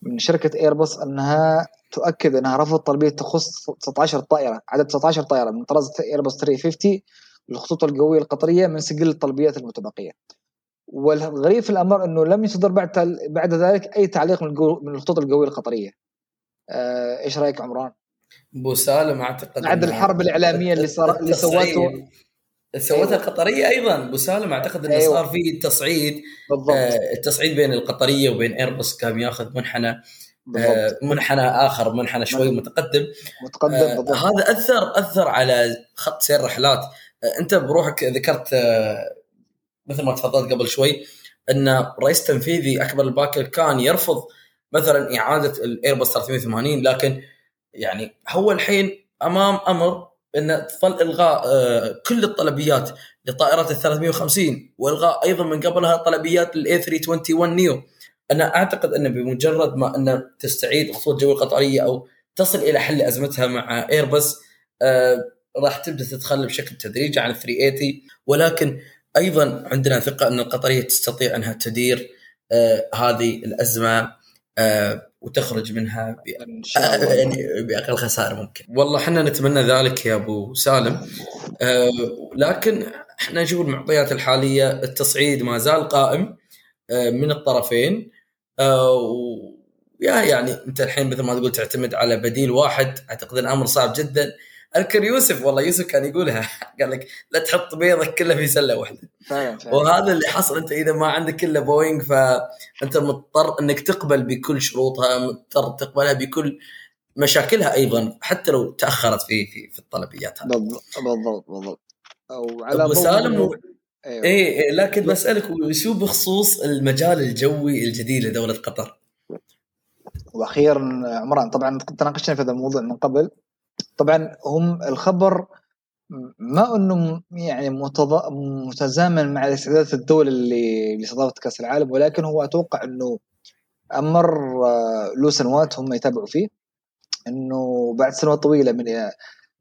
من شركة ايرباص أنها تؤكد أنها رفضت طلبيه تخص 19 طائرة عدد 19 طائرة من طراز ايرباص 350 للخطوط القوية القطرية من سجل الطلبيات المتبقية. والغريب في الأمر أنه لم يصدر بعد بعد ذلك أي تعليق من من الخطوط القوية القطرية. آه إيش رأيك عمران؟ ابو سالم أعتقد بعد الحرب الإعلامية اللي صار اللي سوته سوتها أيوة. القطرية أيضا أبو سالم أعتقد إنه أيوة. صار في تصعيد بالضبط. آه التصعيد بين القطرية وبين ايرباص كان ياخذ منحنى آه منحنى آخر منحنى شوي متقدم متقدم آه بالضبط. هذا أثر أثر على خط سير الرحلات آه أنت بروحك ذكرت آه مثل ما تفضلت قبل شوي أن رئيس تنفيذي أكبر الباكر كان يرفض مثلا إعادة الايرباص 380 لكن يعني هو الحين أمام أمر ان ظل إلغاء آه، كل الطلبيات لطائرات ال 350 وإلغاء أيضا من قبلها طلبيات ال A 321 نيو أنا أعتقد انه بمجرد ما أن تستعيد الخطوط الجوية القطرية أو تصل إلى حل أزمتها مع ايرباص آه راح تبدأ تتخلى بشكل تدريجي عن 380 ولكن أيضا عندنا ثقة أن القطرية تستطيع أنها تدير آه هذه الأزمة وتخرج منها الله. يعني بأقل خسائر ممكن. والله إحنا نتمنى ذلك يا أبو سالم. آه لكن إحنا نشوف المعطيات الحالية التصعيد ما زال قائم آه من الطرفين. آه يا يعني أنت الحين مثل ما تقول تعتمد على بديل واحد. أعتقد الأمر صعب جدا. أذكر يوسف والله يوسف كان يقولها. قال لك لا تحط بيضك كلها في سلة واحدة. فعلا فعلا. وهذا اللي حصل أنت إذا ما عندك إلا بوينغ فأنت مضطر إنك تقبل بكل شروطها مضطر تقبلها بكل مشاكلها أيضا حتى لو تأخرت في في في الطلبيات بالضبط بالضبط بالضبط. أو على أبو سالم و... أيوه. إيه إيه، لكن بسألك شو بخصوص المجال الجوي الجديد لدولة قطر؟ وأخيرا عمران طبعا تناقشنا في هذا الموضوع من قبل. طبعا هم الخبر ما إنه يعني متض... متزامن مع استعدادات الدول اللي لاستضافه كأس العالم ولكن هو أتوقع إنه أمر آه، له سنوات هم يتابعوا فيه. إنه بعد سنوات طويلة من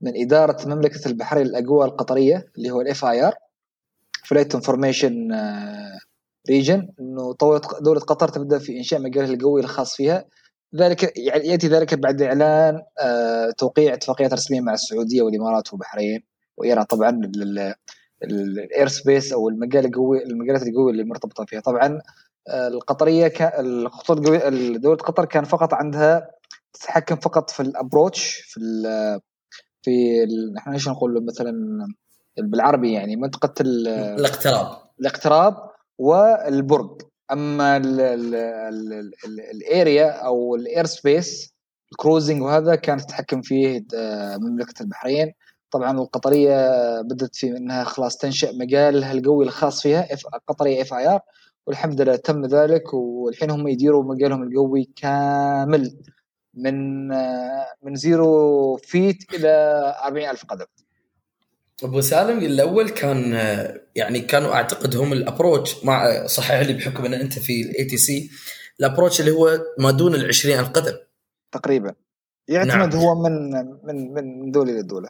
من إدارة مملكة البحرين الأجواء القطرية اللي هو ال FIR flight information region إنه طولت دولة قطر تبدأ في إنشاء مجالها الجوي الخاص فيها. ذلك يعني يأتي ذلك بعد اعلان آه، توقيع اتفاقيات رسمية مع السعودية والإمارات والبحرين وإيران طبعا ال air space أو المجال الجوي المجالات الجوية اللي مرتبطة فيها. طبعا آه، القطرية الخطوط الجوية دولة قطر كان فقط عندها تتحكم فقط في ال approach في ال في إحنا إيش نقول مثلا بالعربي يعني منطقة ال- الاقتراب. الاقتراب والبرج أما ال- ال- ال- ال- area أو ال air space ال cruising وهذا كانت تتحكم فيه آه، مملكة البحرين. طبعا القطرية بدات في إنها خلاص تنشأ مجالها الجوي الخاص فيها قطرية FIR والحمد لله تم ذلك. والحين هم يديروا مجالهم الجوي كامل من آه، من zero feet إلى 40 ألف قدم. أبو سالم الأول كان يعني كانوا أعتقد هم ال approach مع صحيح لي بحكم إن أنت في ال ATC ال approach اللي هو ما دون ال 20 قدم تقريبا. يعتمد نعم. هو من من من دولة إلى دولة.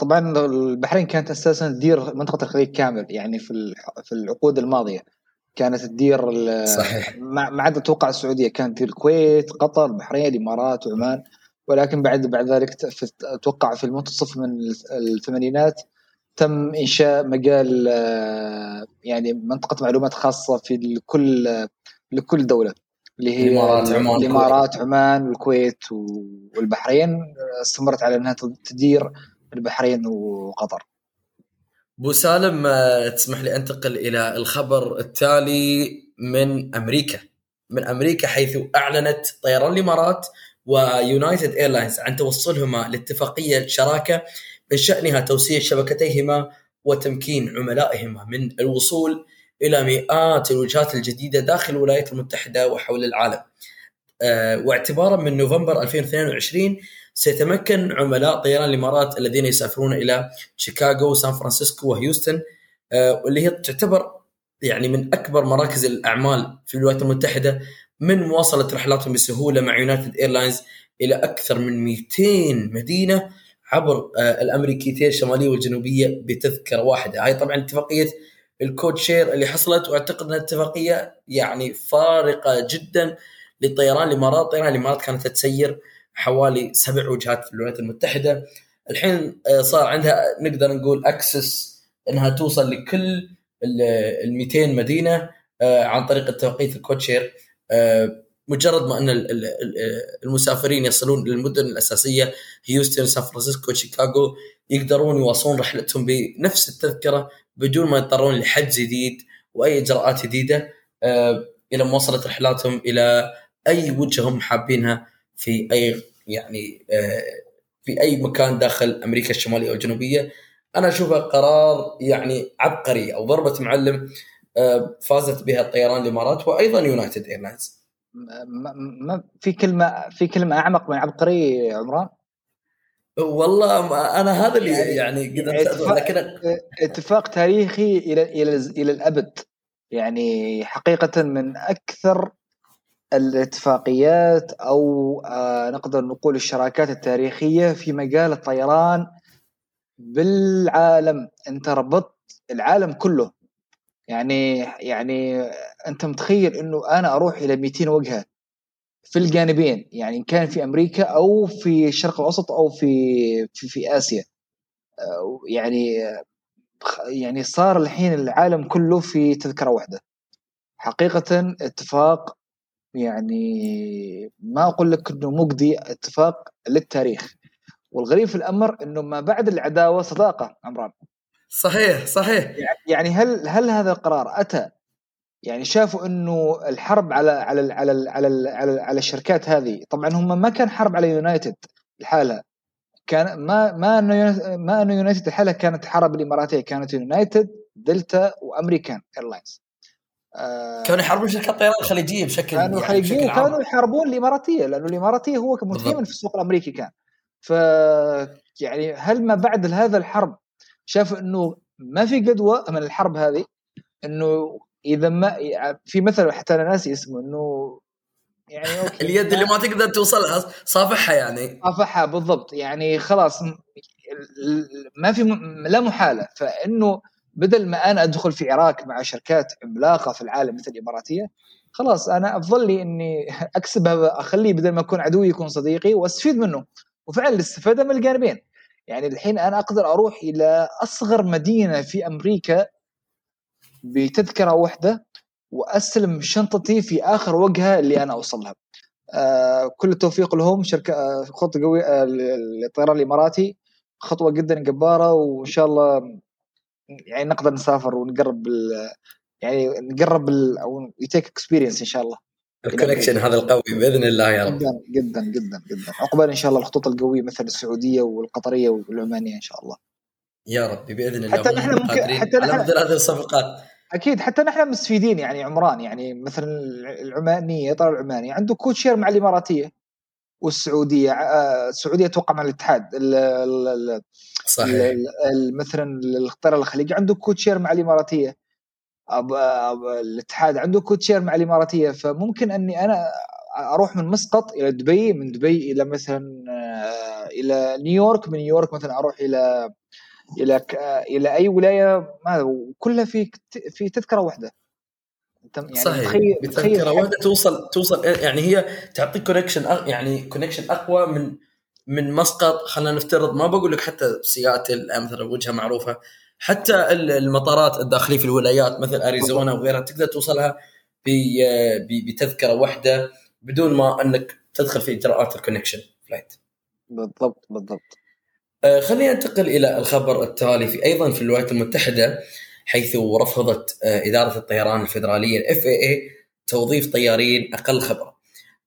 طبعا البحرين كانت أساسا تدير منطقة الخليج كامل يعني في في العقود الماضية. كانت تدير صحيح. ما عدا أتوقع السعودية كانت تدير الكويت قطر البحرين الإمارات وعمان ولكن بعد بعد ذلك أتوقع في المنتصف من الثمانينات. تم إنشاء مجال آه، يعني منطقة معلومات خاصة في لكل لكل دولة اللي هي الإمارات، عمان، الإمارات عمان والكويت والبحرين. استمرت على إنها تدير البحرين وقطر. أبو سالم آه، تسمح لي أنتقل إلى الخبر التالي من أمريكا. من أمريكا حيث أعلنت طيران الإمارات ويونايتد ايرلاينز عن توصلهما لاتفاقية شراكة من شأنها توسيع شبكتيهما وتمكين عملائهما من الوصول إلى مئات الوجهات الجديدة داخل الولايات المتحدة وحول العالم. آه، واعتبارا من نوفمبر 2022 سيتمكن عملاء طيران الإمارات الذين يسافرون إلى شيكاغو وسان فرانسيسكو وهيوستن آه، واللي هي تعتبر يعني من أكبر مراكز الأعمال في الولايات المتحدة من مواصلة رحلاتهم بسهولة مع يونايتد إيرلاينز إلى أكثر من 200 مدينة عبر آه، الأمريكيتين الشمالية والجنوبية بتذكرة واحدة، هاي طبعا اتفاقية ال code share اللي حصلت وأعتقد إنها اتفاقية يعني فارقة جدا لطيران الامارات، طيران الإمارات كانت تسير حوالي سبع وجهات في الولايات المتحدة، الحين آه، صار عندها نقدر نقول access إنها توصل لكل ال 200 مدينة آه، عن طريق اتفاقية ال code share. مجرد ما أن ال- ال- ال- المسافرين يصلون للمدن الأساسية هيوستن سان فرانسيسكو شيكاغو يقدرون يواصلون رحلتهم بنفس التذكرة بدون ما يضطرون لحجز جديد وأي إجراءات جديدة آه، إلى مواصله رحلاتهم إلى أي وجهة هم حابينها في أي يعني آه، في أي مكان داخل أمريكا الشمالية والجنوبيه أنا أشوفها قرار يعني عبقري أو ضربة معلم آه، فازت بها الطيران الإمارات وأيضا يونايتد ايرلاينز ما ما في كلمه في كلمة أعمق من عبقري عمران؟ والله ما أنا هذا اللي يعني, يعني قدرت اتفاق, لكن اتفاق تاريخي إلى إلى إلى الأبد. يعني حقيقة من أكثر الاتفاقيات أو آه نقدر نقول الشراكات التاريخية في مجال الطيران بالعالم. أنت ربطت العالم كله يعني يعني أنت متخيل إنه أنا أروح إلى 200 وجهة في الجانبين يعني إن كان في أمريكا أو في الشرق الأوسط أو في في, في آسيا. آه، يعني يعني صار الحين العالم كله في تذكرة واحدة. حقيقة اتفاق يعني ما أقول لك إنه مجدي اتفاق للتاريخ. والغريب في الأمر إنه ما بعد العداوة صداقة عمران. صحيح صحيح. يعني هل هل هذا القرار أتى؟ يعني شافوا إنه الحرب على على على على على, على الشركات هذه طبعا هم ما كان حرب على يونايتد الحالة. كان ما ما إنه ما إنه يونايتد الحالة كانت حرب الإماراتية كانت يونايتد دلتا وأمريكان إيرلاينز. آه كانوا يحاربون شركات الطيران الخليجية بشكل كانوا يعني كانوا يحاربون الإماراتية لأنه الإماراتية هو متهيمن في السوق الأمريكي كان. ف يعني هل ما بعد هذا الحرب شافوا إنه ما في جدوى من الحرب هذه إنه إذا ما في مثل حتى أنا ناسي اسمه إنه يعني أوكي. اليد اللي ما تقدر توصلها صافحها يعني. صافحها بالضبط. يعني خلاص ما في لا محالة. فإنه بدل ما أنا أدخل في عراك مع شركات عملاقة في العالم مثل الإماراتية خلاص أنا افضل لي إني أكسبها أخليه بدل ما يكون عدوي يكون صديقي وأستفيد منه. وفعلا الاستفادة من الجانبين. يعني الحين أنا أقدر أروح إلى أصغر مدينة في أمريكا بتذكرة واحدة واستلم شنطتي في آخر وجهة اللي أنا اوصل لها. آه كل التوفيق لهم شركة آه خطة قوية آه الطيران الإماراتي خطوة جدا جبارة وإن شاء الله يعني نقدر نسافر ونقرب يعني نقرب أو ي take experience إن شاء الله. ال connection هذا القوي بإذن الله يا رب. جدا جدا جدا جدا. عقبال إن شاء الله الخطوط القوية مثل السعودية والقطرية والعمانية إن شاء الله. يا رب بإذن الله حتى نحن ممكن حتى نحن مثل هذه الصفقات. أكيد حتى نحن مستفيدين يعني عمران يعني مثلا العمانية طيران العماني عنده code share مع الإماراتية والسعودية آه، السعودية أتوقع مع الاتحاد صحيح. مثلا الطيران الخليجي عنده code share مع الإماراتية. أب أب الاتحاد عنده code share مع الإماراتية فممكن أني أنا أروح من مسقط إلى دبي من دبي إلى مثلا آه، إلى نيويورك من نيويورك مثلا أروح إلى إلى إلى أي ولاية ما كلها في في تذكرة واحدة. يعني صحيح بتذكره واحدة توصل توصل يعني هي تعطيك connection يعني connection أقوى من من مسقط. خلينا نفترض ما بقول لك حتى سياتل مثلا وجهة معروفة. حتى المطارات الداخلية في الولايات مثل أريزونا وغيرها تقدر توصلها بتذكرة واحدة بدون ما أنك تدخل في إجراءات ال connection flight بالضبط بالضبط آه، خلينا ننتقل إلى الخبر التالي في أيضا في الولايات المتحدة حيث رفضت آه، إدارة الطيران الفدراليه ال FAA توظيف طيارين أقل خبرة.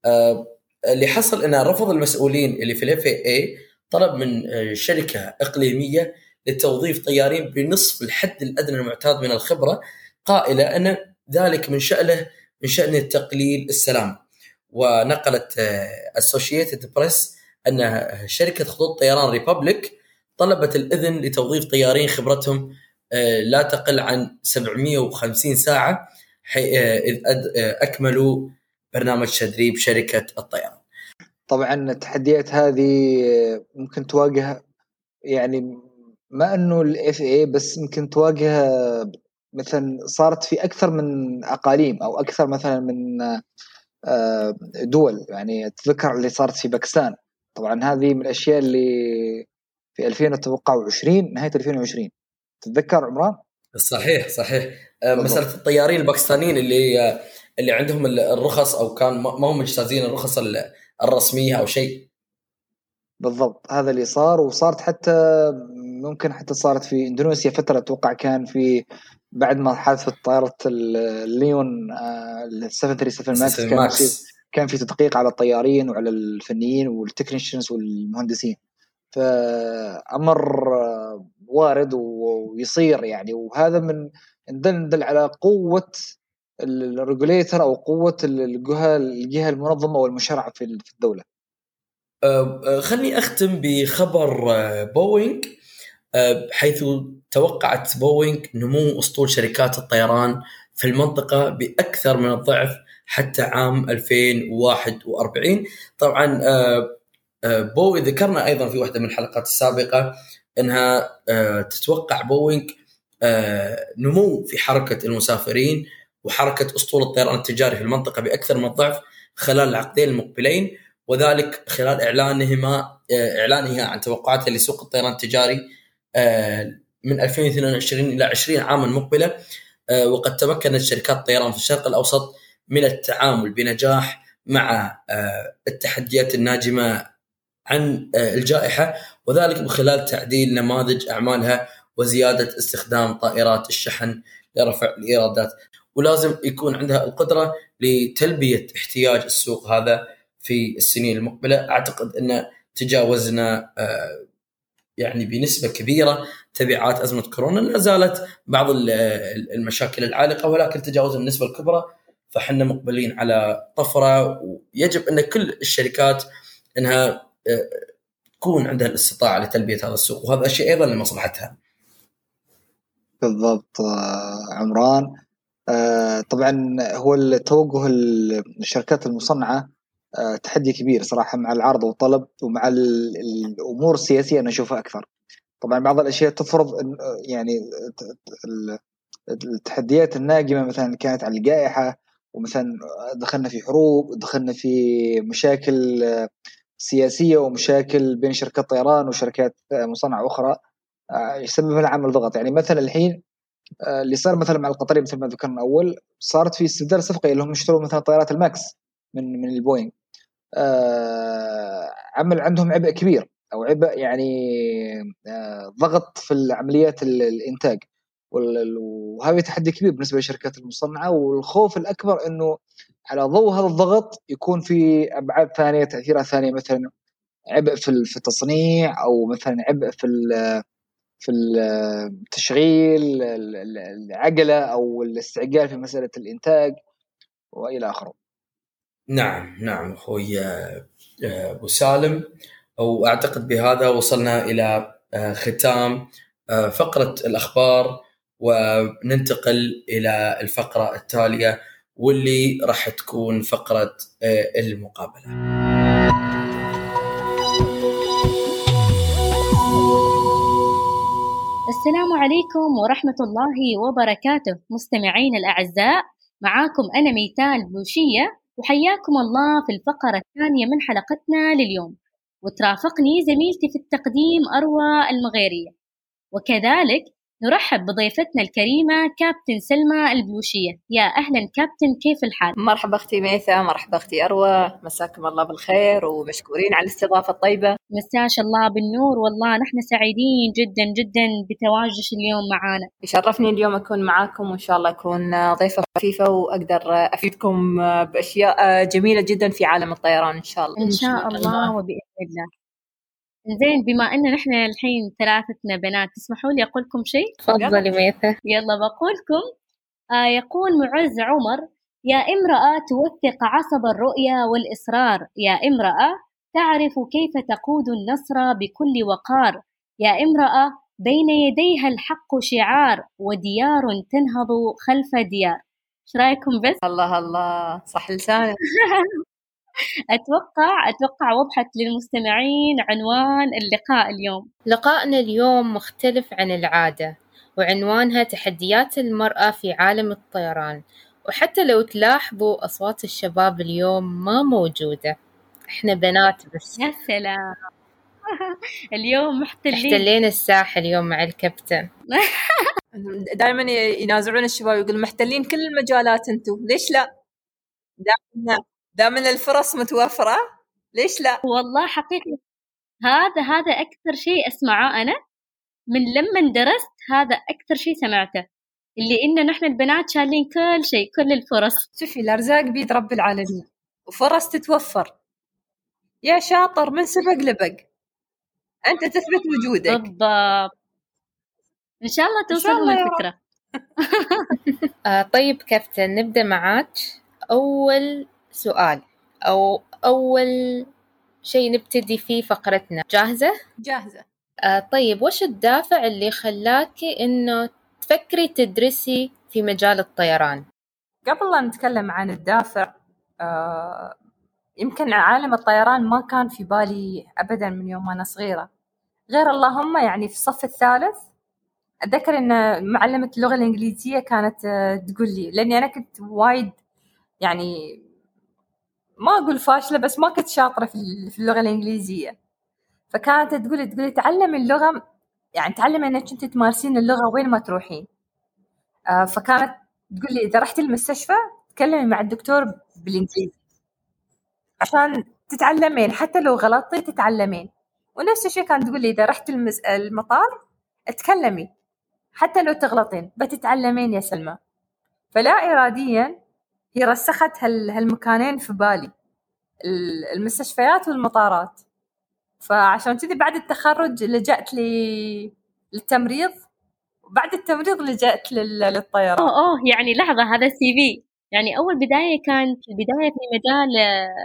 آه، اللي حصل ان رفض المسؤولين اللي في ال FAA طلب من شركة إقليمية لتوظيف طيارين بنصف الحد الأدنى المعتاد من الخبرة قائلة أن ذلك من شأنه من شأن تقليل السلامة. ونقلت اسوشيتد بريس أن شركة خطوط طيران ريبابليك طلبت الإذن لتوظيف طيارين خبرتهم آه، لا تقل عن 750 ساعة آه، إذ آه، أكملوا برنامج تدريب شركة الطيران. طبعا التحديات هذه ممكن تواجه يعني ما أنه ال FAA بس ممكن تواجه مثلا صارت في أكثر من أقاليم أو أكثر مثلا من دول. يعني تذكر اللي صارت في باكستان. طبعا هذه من الأشياء اللي في 2020 نهاية 2020 تتذكر عمران؟ صحيح صحيح. آه، مسألة الطيارين الباكستانيين اللي آه، اللي عندهم الرخص أو كان ما هم مجتازين الرخص الرسمية أو شيء. بالضبط هذا اللي صار وصارت حتى ممكن حتى صارت في إندونيسيا فترة أتوقع كان في بعد ما حادثة طائرة الليون 737 Max كان كان في تدقيق على الطيارين وعلى الفنيين وال technicians والمهندسين. فأمر وارد ويصير يعني وهذا من ندل على قوة ال regulator أو قوة الجهة الجهة المنظمة والمشرعة في الدولة. آه، خلني أختم بخبر آه، بوينغ آه، حيث توقعت بوينغ نمو أسطول شركات الطيران في المنطقة بأكثر من الضعف حتى عام 2041 طبعا بوي ذكرنا أيضا في واحدة من الحلقات السابقة إنها تتوقع بوينغ نمو في حركة المسافرين وحركة أسطول الطيران التجاري في المنطقة بأكثر من الضعف خلال العقدين المقبلين. وذلك خلال إعلانهما اعلانها عن توقعاتها لسوق الطيران التجاري من 2022 إلى 20 عاما مقبلة وقد تمكنت شركات الطيران في الشرق الأوسط من التعامل بنجاح مع التحديات الناجمة عن الجائحة وذلك من خلال تعديل نماذج أعمالها وزيادة استخدام طائرات الشحن لرفع الإيرادات. ولازم يكون عندها القدرة لتلبية احتياج السوق هذا في السنين المقبلة. أعتقد أن تجاوزنا يعني بنسبة كبيرة تبعات أزمة كورونا. لا زالت بعض المشاكل العالقة ولكن تجاوزنا النسبة الكبرى فحنا مقبلين على طفرة. ويجب أن كل الشركات أنها تكون عندها الاستطاعة لتلبية هذا السوق. وهذا الشيء أيضا لمصلحتها. بالضبط عمران. آه، طبعا هو التوجه الشركات المصنعة آه، تحدي كبير صراحة مع العرض والطلب ومع الأمور السياسية أنا أشوفها أكثر. طبعا بعض الأشياء تفرض يعني التحديات الناجمة مثلا كانت على الجائحة ومثلا دخلنا في حروب دخلنا في مشاكل سياسية ومشاكل بين شركات طيران وشركات مصنعه أخرى آه، يسبب لنا عمل ضغط. يعني مثلا الحين آه، اللي صار مثلا مع القطري مثل ما ذكرنا اول صارت في استبدال صفقة اللي هم اشتروا مثلا طائرات الماكس من من البوينغ. آه عمل عندهم عبء كبير أو عبء يعني آه ضغط في عمليات الإنتاج وهذا تحدي كبير بالنسبة للشركات المصنعة والخوف الأكبر إنه على ضوء هذا الضغط يكون في أبعاد ثانية تأثيرات ثانية مثلا عبء في التصنيع أو مثلا عبء في في التشغيل العجلة أو الاستعجال في مسألة الإنتاج وإلى آخره. نعم نعم. أخوي آه، أبو سالم. وأعتقد بهذا وصلنا إلى آه، ختام آه، فقرة الأخبار. وننتقل إلى الفقرة التالية واللي راح تكون فقرة المقابلة. السلام عليكم ورحمة الله وبركاته مستمعين الأعزاء. معاكم أنا ميتال بوشية. وحياكم الله في الفقرة الثانية من حلقتنا لليوم. وترافقني زميلتي في التقديم أروى المغيرية. وكذلك نرحب بضيفتنا الكريمة كابتن سلمى البلوشية. يا أهلا كابتن كيف الحال؟ مرحبا أختي ميثا مرحبا أختي أروى. مساكم الله بالخير ومشكورين على الاستضافة الطيبة. مساش الله بالنور والله نحن سعيدين جدا جدا بتواجدك اليوم معانا. يشرفني اليوم أكون معاكم وإن شاء الله أكون ضيفة خفيفة وأقدر أفيدكم بأشياء جميلة جدا في عالم الطيران إن شاء الله. إن شاء الله. وبإذن الله. زين بما إن نحن الحين ثلاثتنا بنات تسمحوا لي أقول لكم شيء؟ تفضلي ميثة يلا بقولكم آه يقول معز عمر يا امرأة توثق عصب الرؤيا والإصرار. يا امرأة تعرف كيف تقود النصر بكل وقار. يا امرأة بين يديها الحق شعار وديار تنهض خلف ديار. إيش رأيكم بس؟ الله الله. صح لسانك. أتوقع أتوقع وضحت للمستمعين عنوان اللقاء اليوم. لقائنا اليوم مختلف عن العادة وعنوانها تحديات المرأة في عالم الطيران. وحتى لو تلاحظوا أصوات الشباب اليوم ما موجودة. إحنا بنات بس. يا سلام. اليوم محتلين. احتلينا الساحة اليوم مع الكابتن. دائما ينازعون الشباب يقول محتلين كل المجالات أنتم. ليش لا؟ دائما دام الفرص متوفرة؟ ليش لا؟ والله حقيقي هذا هذا أكثر شيء أسمعه أنا من لما درست هذا أكثر شيء سمعته اللي إن نحن البنات شايلين كل شيء كل الفرص. شوفي الأرزاق بيد رب العالمين وفرص تتوفر. يا شاطر من سبق لبق. أنت تثبت وجودك. بالضبط. إن شاء الله توصل الفكرة آه طيب كابتن نبدأ معاك. أول سؤال أو أول شيء نبتدي فيه فقرتنا جاهزة؟ جاهزة آه طيب وش الدافع اللي خلاكي إنه تفكري تدرسي في مجال الطيران؟ قبل لا نتكلم عن الدافع آه يمكن عالم الطيران ما كان في بالي أبدا من يوم أنا صغيرة غير اللهم يعني في الصف الثالث أتذكر إن معلمة اللغة الإنجليزية كانت آه، تقول لي لأني أنا كنت وايد يعني ما أقول فاشلة بس ما كنت شاطرة في اللغة الإنجليزية. فكانت تقولي تقولي تعلمي اللغة يعني تعلمي إنك أنت تمارسين اللغة وين ما تروحين. آه فكانت تقول لي إذا رحتي المستشفى تكلمي مع الدكتور بالإنجليزي. عشان تتعلمين حتى لو غلطتي تتعلمين. ونفس الشيء كانت تقول لي إذا رحت. المطار اتكلمي حتى لو تغلطين بتتعلمين يا سلمى. فلا إراديا هي رسخت هال... هالمكانين في بالي. المستشفيات والمطارات. فعشان كذي بعد التخرج لجأت لي للتمريض. وبعد التمريض لجأت لل... للطيران. أوه أوه يعني لحظة هذا CV. يعني أول بداية كانت البداية في مجال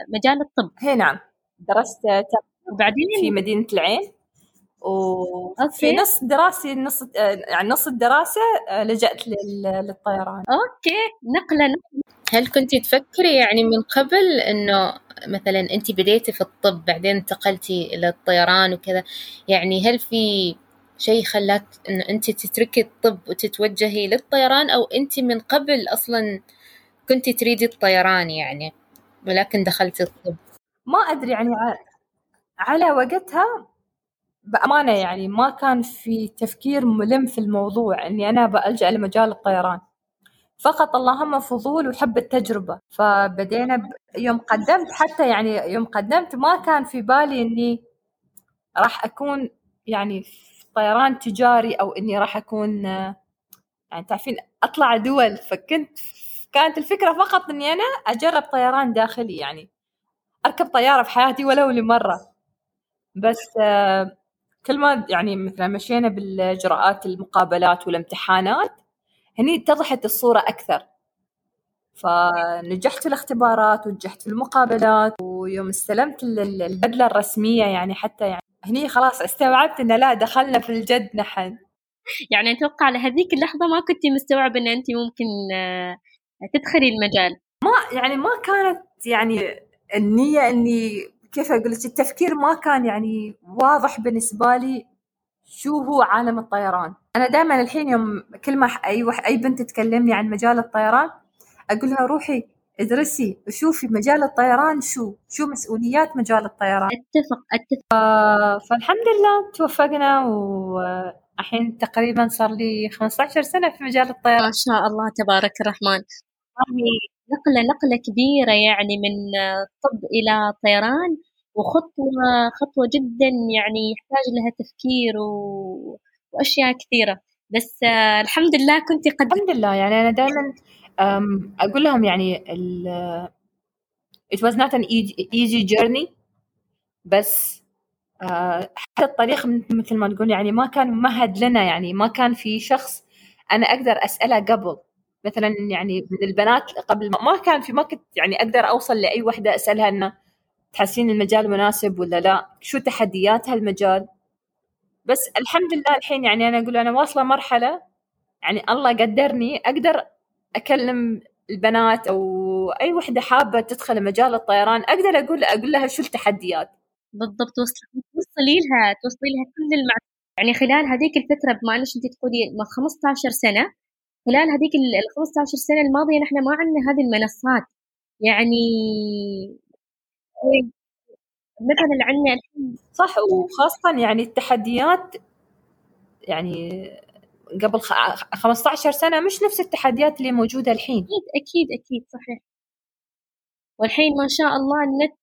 مجال الطب. هي نعم. درست وبعدين؟ في مدينة العين. وفي نص دراسي نص يعني نص الدراسة لجأت للطيران. okay. نقلة نقلة. هل كنت تفكري يعني من قبل إنه مثلا أنت بديتي في الطب بعدين انتقلتي إلى الطيران وكذا؟ يعني هل في شيء خلاك إنه أنت تتركي الطب وتتوجهي للطيران أو أنت من قبل أصلا كنت تريدي الطيران يعني ولكن دخلتي الطب؟ ما أدري يعني على وقتها بأمانة يعني ما كان في تفكير ملم في الموضوع إني أنا بألجأ لمجال الطيران. فقط اللهم فضول وحب التجربة. فبدينا ب... يوم قدمت حتى يعني يوم قدمت ما كان في بالي إني راح أكون يعني في طيران تجاري أو إني راح أكون يعني تعرفين أطلع دول. فكنت كانت الفكرة فقط إني أنا أجرب طيران داخلي يعني. أركب طيارة في حياتي ولو لمرة. بس كل ما يعني مثلا مشينا بالإجراءات المقابلات والامتحانات هني اتضحت الصورة أكثر. فنجحت في الاختبارات ونجحت في المقابلات ويوم استلمت البدلة الرسمية يعني حتى يعني هني خلاص استوعبت إن لا دخلنا في الجد نحن. يعني أتوقع لهذيك اللحظة ما كنت مستوعبة إن أنت ممكن آه، تدخلي المجال. ما يعني ما كانت يعني النية إني كيف أقول لك التفكير ما كان يعني واضح بالنسبة لي شو هو عالم الطيران. أنا دائما الحين يوم كل ما أي وح أي بنت تكلمني عن مجال الطيران أقول لها روحي ادرسي وشوفي مجال الطيران شو شو مسؤوليات مجال الطيران. أتفق أتفق. آه فالحمد لله توفقنا والحين تقريبا صار لي 15 سنة في مجال الطيران. ما شاء الله تبارك الرحمن. نقلة نقلة كبيرة يعني من طب إلى طيران وخطوة خطوة جدا يعني يحتاج لها تفكير و... وأشياء كثيرة. بس الحمد لله كنت قد الحمد لله. يعني أنا دائما أقول لهم يعني ال it was not an easy journey بس آه حتى الطريق مثل ما نقول يعني ما كان ممهد لنا يعني ما كان في شخص أنا أقدر أسأله قبل. مثلا يعني من البنات قبل ما كان في ما كنت يعني أقدر أوصل لأي وحدة أسألها إنه تحسين المجال مناسب ولا لا؟ شو تحديات هالمجال؟ بس الحمد لله الحين يعني أنا أقول أنا واصلة مرحلة يعني الله قدرني أقدر أكلم البنات أو أي وحدة حابة تدخل مجال الطيران أقدر أقول أقول لها شو التحديات. بالضبط توصلي لها توصلي لها كل المعلومات. يعني خلال هذيك الفترة انك أنت تقولي 15 سنة خلال هذيك ال 15 سنة الماضية نحن ما عندنا هذه المنصات. يعني مثلا عندنا الحين صح وخاصة يعني التحديات يعني قبل 15 سنة مش نفس التحديات اللي موجودة الحين. أكيد أكيد أكيد صحيح. والحين ما شاء الله النت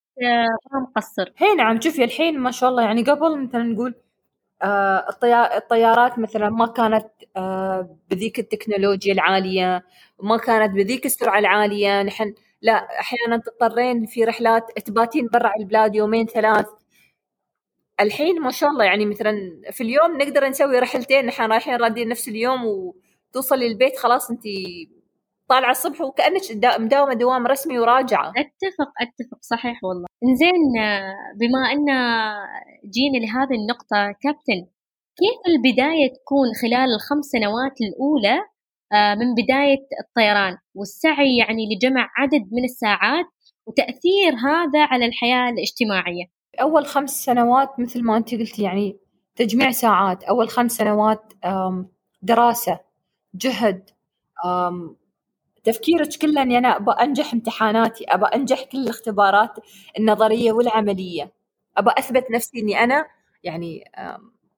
ما مقصر. هي نعم شوفي الحين ما شاء الله يعني قبل مثلا نقول آه، الطيارات مثلا ما كانت آه، بذيك التكنولوجيا العالية ما كانت بذيك السرعة العالية. نحن لا أحيانا تضطرين في رحلات تباتين برا البلاد يومين ثلاث. الحين ما شاء الله يعني مثلا في اليوم نقدر نسوي رحلتين. نحن رايحين رادين نفس اليوم وتوصلي البيت خلاص انت طالعة الصبح وكأنك دا- مداومة دوام رسمي وراجعة. أتفق أتفق. صحيح والله. إنزين بما أن جينا لهذه النقطة كابتن كيف البداية تكون خلال الخمس سنوات الأولى آه، من بداية الطيران؟ والسعي يعني لجمع عدد من الساعات وتأثير هذا على الحياة الاجتماعية. أول خمس سنوات مثل ما أنت قلتي يعني تجميع ساعات. أول خمس سنوات دراسة جهد تفكيرك كله إني أنا ابى أنجح امتحاناتي ابى أنجح كل الاختبارات النظرية والعملية. ابى أثبت نفسي إني أنا يعني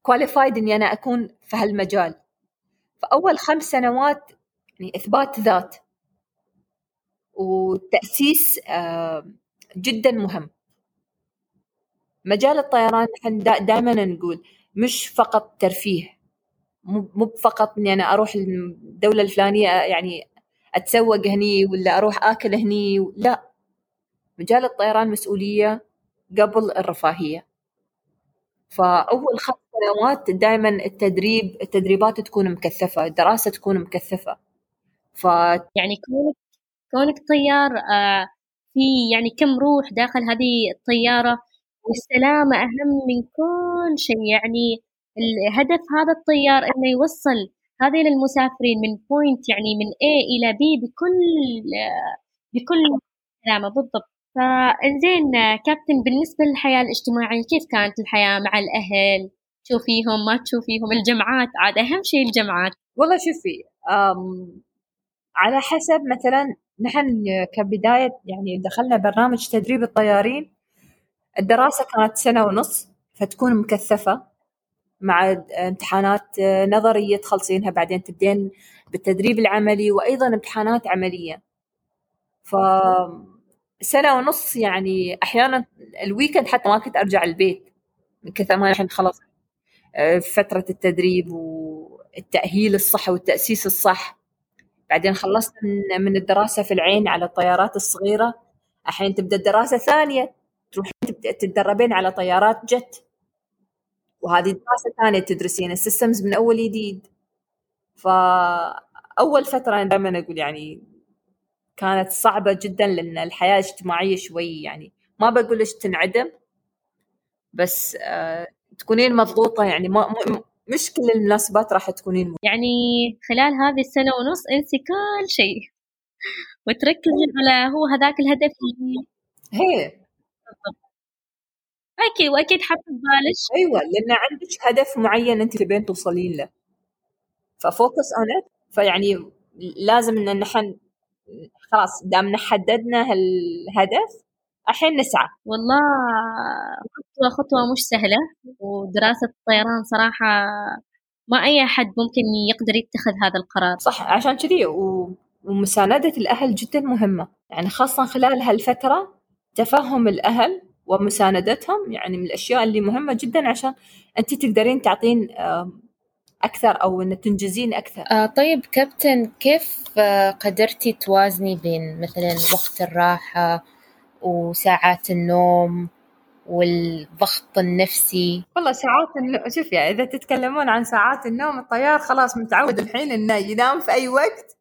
كواليفايد إني أنا أكون في هالمجال. فأول خمس سنوات يعني إثبات ذات وتأسيس آم، جدا مهم. مجال الطيران نحن دائما نقول مش فقط ترفيه مو فقط إني أنا أروح الدولة الفلانية يعني أتسوق هني ولا أروح آكل هني لا. مجال الطيران مسؤولية قبل الرفاهية. فاول خمس سنوات دائما التدريب التدريبات تكون مكثفة الدراسة تكون مكثفة. ف يعني كونك كونك طيار آه، في يعني كم روح داخل هذه الطيارة؟ والسلامة أهم من كل شيء. يعني الهدف هذا الطيار إنه يوصل هذين المسافرين من بوينت يعني من A إلى B بكل بكل سلامة بالضبط. فإنزين كابتن بالنسبة للحياة الاجتماعية كيف كانت الحياة مع الأهل؟ تشوفيهم ما تشوفيهم؟ الجمعات عاد أهم شيء الجمعات والله شوفي على حسب مثلا نحن كبداية يعني دخلنا برنامج تدريب الطيارين الدراسة كانت سنة ونص فتكون مكثفة. مع امتحانات نظرية تخلصينها بعدين تبدين بالتدريب العملي وأيضا امتحانات عملية. ف سنة ونص يعني أحيانا الويكند حتى ما كنت أرجع البيت من كثر ما نحن خلاص آه، فترة التدريب والتأهيل الصح والتأسيس الصح. بعدين خلصت من- الدراسة في العين على الطيارات الصغيرة. الحين تبدأ الدراسة ثانية تروحين تتدربين على طيارات جت. وهذه دراسة ثانية تدرسين السيستمز من أول جديد. فأول فترة أنا دائما أقول يعني كانت صعبة جدا لأن الحياة الاجتماعية شوي يعني. ما بقول لك تنعدم بس آه تكونين مضغوطة يعني. ما مش كل المناسبات راح تكونين يعني خلال هذه السنة ونص انسي كل شيء. وتركزي على هو هذاك الهدف. اللي هي. أكيد وأكيد حاطة ببالك أيوه لأن عندك هدف معين أنت تبين توصلين له. ف focus on it فيعني لازم إن نحن خلاص دامنا حددنا هالهدف الحين نسعى. والله خطوة خطوة مش سهلة ودراسة الطيران صراحة ما أي أحد ممكن يقدر يتخذ هذا القرار. صح عشان كذي و... ومساندة الأهل جدا مهمة. يعني خاصة خلال هالفترة تفهم الأهل ومساندتهم يعني من الأشياء اللي مهمة جدا عشان أنت تقدرين تعطين آم، أكثر أو إن تنجزين أكثر. آه طيب كابتن كيف آه قدرتي توازني بين مثلا وقت الراحة وساعات النوم والضغط النفسي؟ والله ساعات النوم شوف يعني إذا تتكلمون عن ساعات النوم الطيار خلاص متعود الحين إنه ينام في أي وقت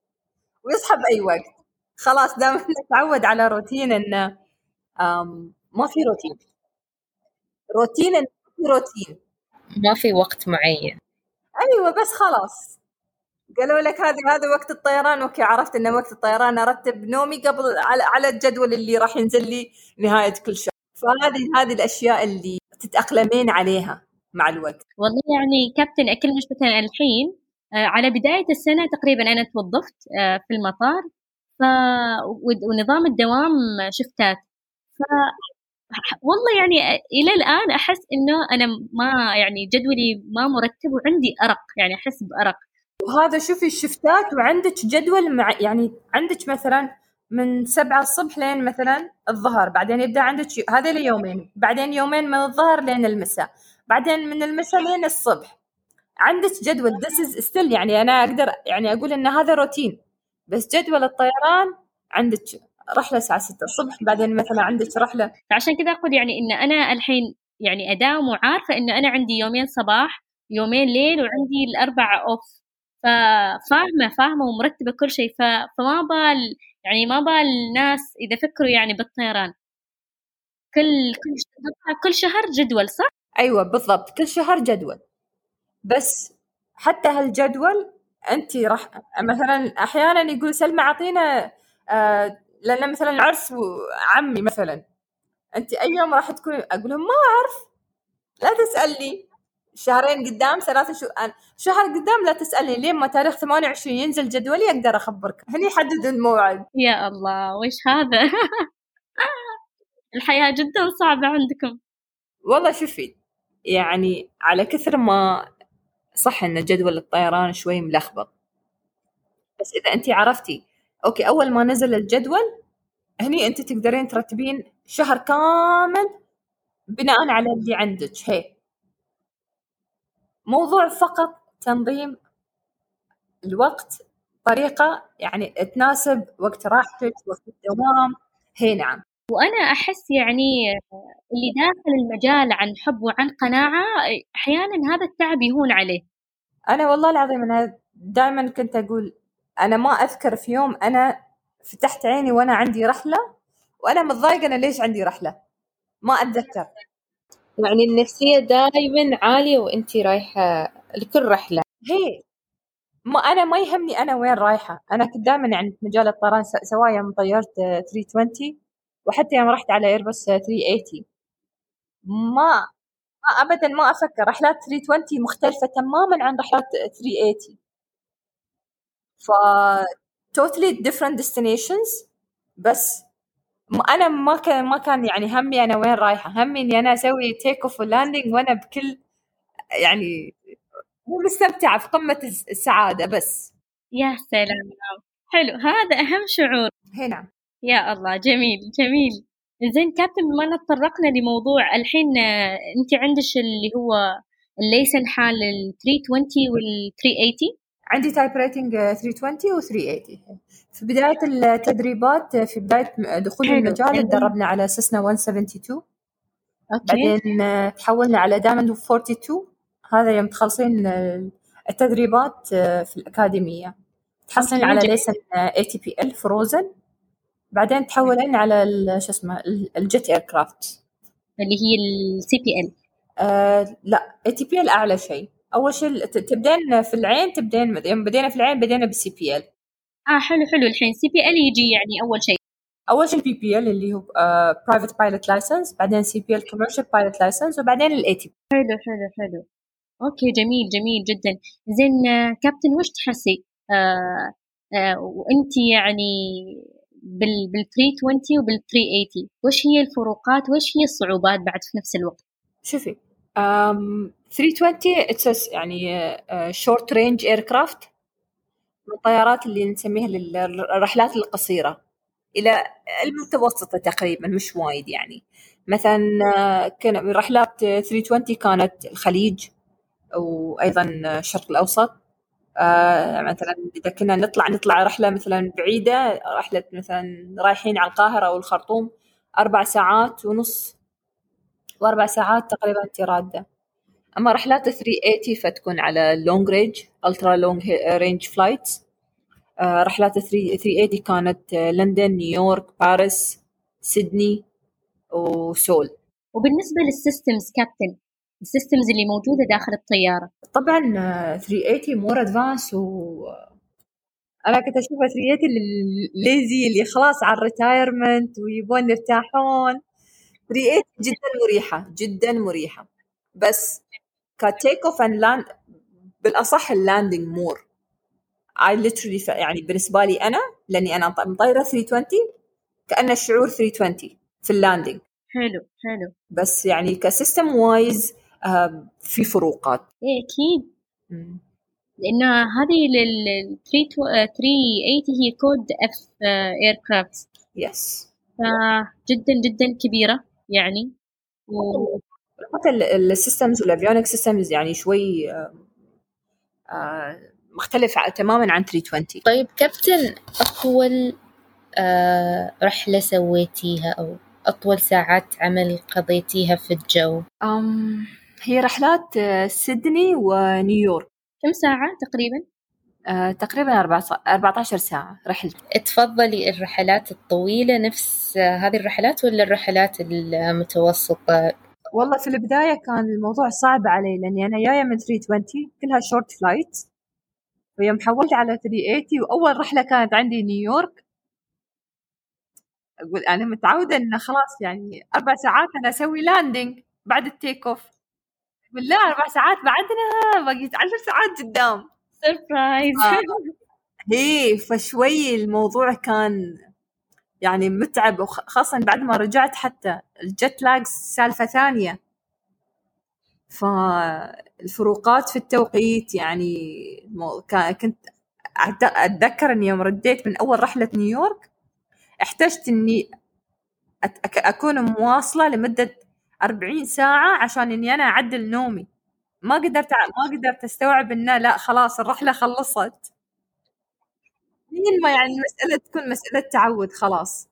ويصحى بأي وقت. خلاص دام إنه تعود على روتين آم، ما في روتين. روتين روتين. ما في وقت معين. أيوه بس خلاص. قالوا لك هذا هذا وقت الطيران. أوكي عرفت إنه وقت الطيران. أرتب نومي قبل على, على الجدول اللي راح ينزل لي نهاية كل شهر. فهذه هذه الأشياء اللي تتأقلمين عليها مع الوقت. والله يعني كابتن أكلمك مثلا الحين آه، على بداية السنة تقريبا أنا توظفت آه، في المطار. ف... ونظام الدوام شفتات. ف والله يعني إلى الآن أحس إنه أنا ما يعني جدولي ما مرتب وعندي أرق يعني أحس بأرق. وهذا شوفي الشفتات وعندك جدول مع يعني عندك مثلا من سبعة الصبح لين مثلا الظهر بعدين يبدأ عندك هذول يومين بعدين يومين من الظهر لين المساء بعدين من المساء لين الصبح. عندك جدول this is still يعني أنا أقدر يعني أقول إن هذا روتين بس جدول الطيران عندك رحلة الساعة 6 الصبح بعدين مثلا عندك رحلة فعشان كذا أقول يعني إن أنا الحين يعني أداوم وعارفة إنه أنا عندي يومين صباح يومين ليل وعندي الأربعة أوف ففاهمة فاهمة ومرتبة كل شيء. فما بال يعني ما بال الناس إذا فكروا يعني بالطيران كل كل كل شهر جدول صح؟ أيوه بالضبط كل شهر جدول بس حتى هالجدول انت راح مثلا أحيانا يقول سلمى أعطينا آه لأن مثلا عرس عمي مثلا انت أي يوم راح تكون أقول لهم ما أعرف لا تسألني. شهرين قدام ثلاثة شهور شهر قدام لا تسألني. لين ما تاريخ 28 ينزل جدولي أقدر أخبرك. هني حدد الموعد. يا الله وش هذا؟ الحياة جدا صعبة عندكم. والله شوفي يعني على كثر ما صح إن جدول الطيران شوي ملخبط بس إذا انت عرفتي أوكي أول ما نزل الجدول هني أنت تقدرين ترتبين شهر كامل بناء على اللي عندك هي. موضوع فقط تنظيم الوقت طريقة يعني تناسب وقت راحتك وقت الدوام هي نعم. وأنا أحس يعني اللي داخل المجال عن حب وعن قناعة أحيانا هذا التعب يهون عليه. أنا والله العظيم أنا دائما كنت أقول أنا ما أذكر في يوم أنا فتحت عيني وأنا عندي رحلة وأنا متضايقة أنا ليش عندي رحلة؟ ما أتذكر. يعني النفسية دائما عالية وانتي رايحة لكل رحلة. هي. ما أنا ما يهمني أنا وين رايحة. أنا كنت دائما يعني في مجال الطيران سواء يوم طيرت 320 وحتى يوم رحت على ايرباص 380 ما ما ابدا ما أفكر. رحلات 320 مختلفة تماما عن رحلات 380 ف totally different destinations بس أنا ما كان ما كان يعني همي أنا وين رايحة. همي إني أنا أسوي take off و landing وأنا بكل يعني مو مستمتعة في قمة السعادة بس. يا سلام. حلو. هذا أهم شعور. نعم يا الله. جميل جميل. زين كابتن بما تطرقنا لموضوع الحين آه، أنت عندك اللي هو ال license حال ال 320 وال 380 عندي type rating 320 و 380 في بداية التدريبات في بداية دخول المجال تدربنا على Cessna 172 okay. بعدين آه، تحولنا على Diamond 42 هذا يوم تخلصين آه، التدريبات في الأكاديمية. تحصلين على license ATPL frozen بعدين تحولين على شو اسمه ال jet aircraft اللي هي ال CPL آه لا ATPL أعلى شيء. أول شيء تبدين في العين تبدين يوم بدينا في العين بدينا بال CPL آه حلو حلو الحين. CPL يجي يعني أول شيء. أول شيء ال PPL اللي هو private pilot license بعدين CPL commercial pilot license وبعدين ال ATP حلو حلو حلو. okay جميل جميل جدا. زين آه، كابتن وش تحسي؟ آه آه وأنت يعني بال بال 320 وبال 380 وش هي الفروقات؟ وش هي الصعوبات بعد في نفس الوقت؟ شوفي 320 it's يعني شورت رينج اير كرافت من الطيارات اللي نسميها للرحلات القصيرة. إلى المتوسطة تقريبا مش وايد يعني. مثلا uh, كان رحلات 320 كانت الخليج وأيضا الشرق الأوسط. آه مثلا إذا كنا نطلع نطلع رحلة مثلا بعيدة رحلة مثلا رايحين على القاهرة أو الخرطوم أربع ساعات ونص. وأربع ساعات تقريبا انت راده أما رحلات 380 فتكون على long range ultra long range flights رحلات 380 كانت لندن نيويورك باريس سيدني وسول. وبالنسبة لل systems كابتن ال systems اللي موجودة داخل الطيارة. طبعا 380 more advanced و أنا كنت أشوفها 380 ال lazy اللي خلاص على ال retirement ويبون يرتاحون. 380 جدا مريحة جدا مريحة. بس ك take off and land بالأصح ال landing more I literally يعني بالنسبة لي أنا لأني أنا مطيرة 320 كأن الشعور 320 في ال landing حلو حلو. بس يعني ك system wise في فروقات. إيه أكيد. لأن هذه ال 380 هي code F aircraft yes جدا جدا كبيرة يعني. و... حتى ال systems وال avionic systems يعني شوي آه مختلف تماما عن 320 طيب كابتن أطول آه رحلة سويتيها أو أطول ساعات عمل قضيتيها في الجو أم هي رحلات سيدني ونيويورك كم ساعة تقريبا؟ آه تقريبا 14 ساعة رحلة تفضلي الرحلات الطويلة نفس هذه الرحلات ولا الرحلات المتوسطة؟ والله في البداية كان الموضوع صعب علي لأني أنا جاية من 320 كلها short flight ويوم حولت على 380 وأول رحلة كانت عندي نيويورك أقول أنا متعودة إنه خلاص يعني أربع ساعات أنا أسوي landing بعد ال take off بالله أربع ساعات بعدنا بقيت عشر ساعات قدام. surprise هي فشوي الموضوع كان يعني متعب خاصة بعد ما رجعت حتى الجت لاج سالفة ثانية. فالفروقات في التوقيت يعني كنت أتذكر إني يوم رديت من أول رحلة نيويورك احتجت إني أكون مواصلة لمدة أربعين ساعة عشان إني أنا أعدل نومي. ما قدرت ما قدرت أستوعب إنه لا خلاص الرحلة خلصت. لين ما يعني المسألة تكون مسألة تعود خلاص.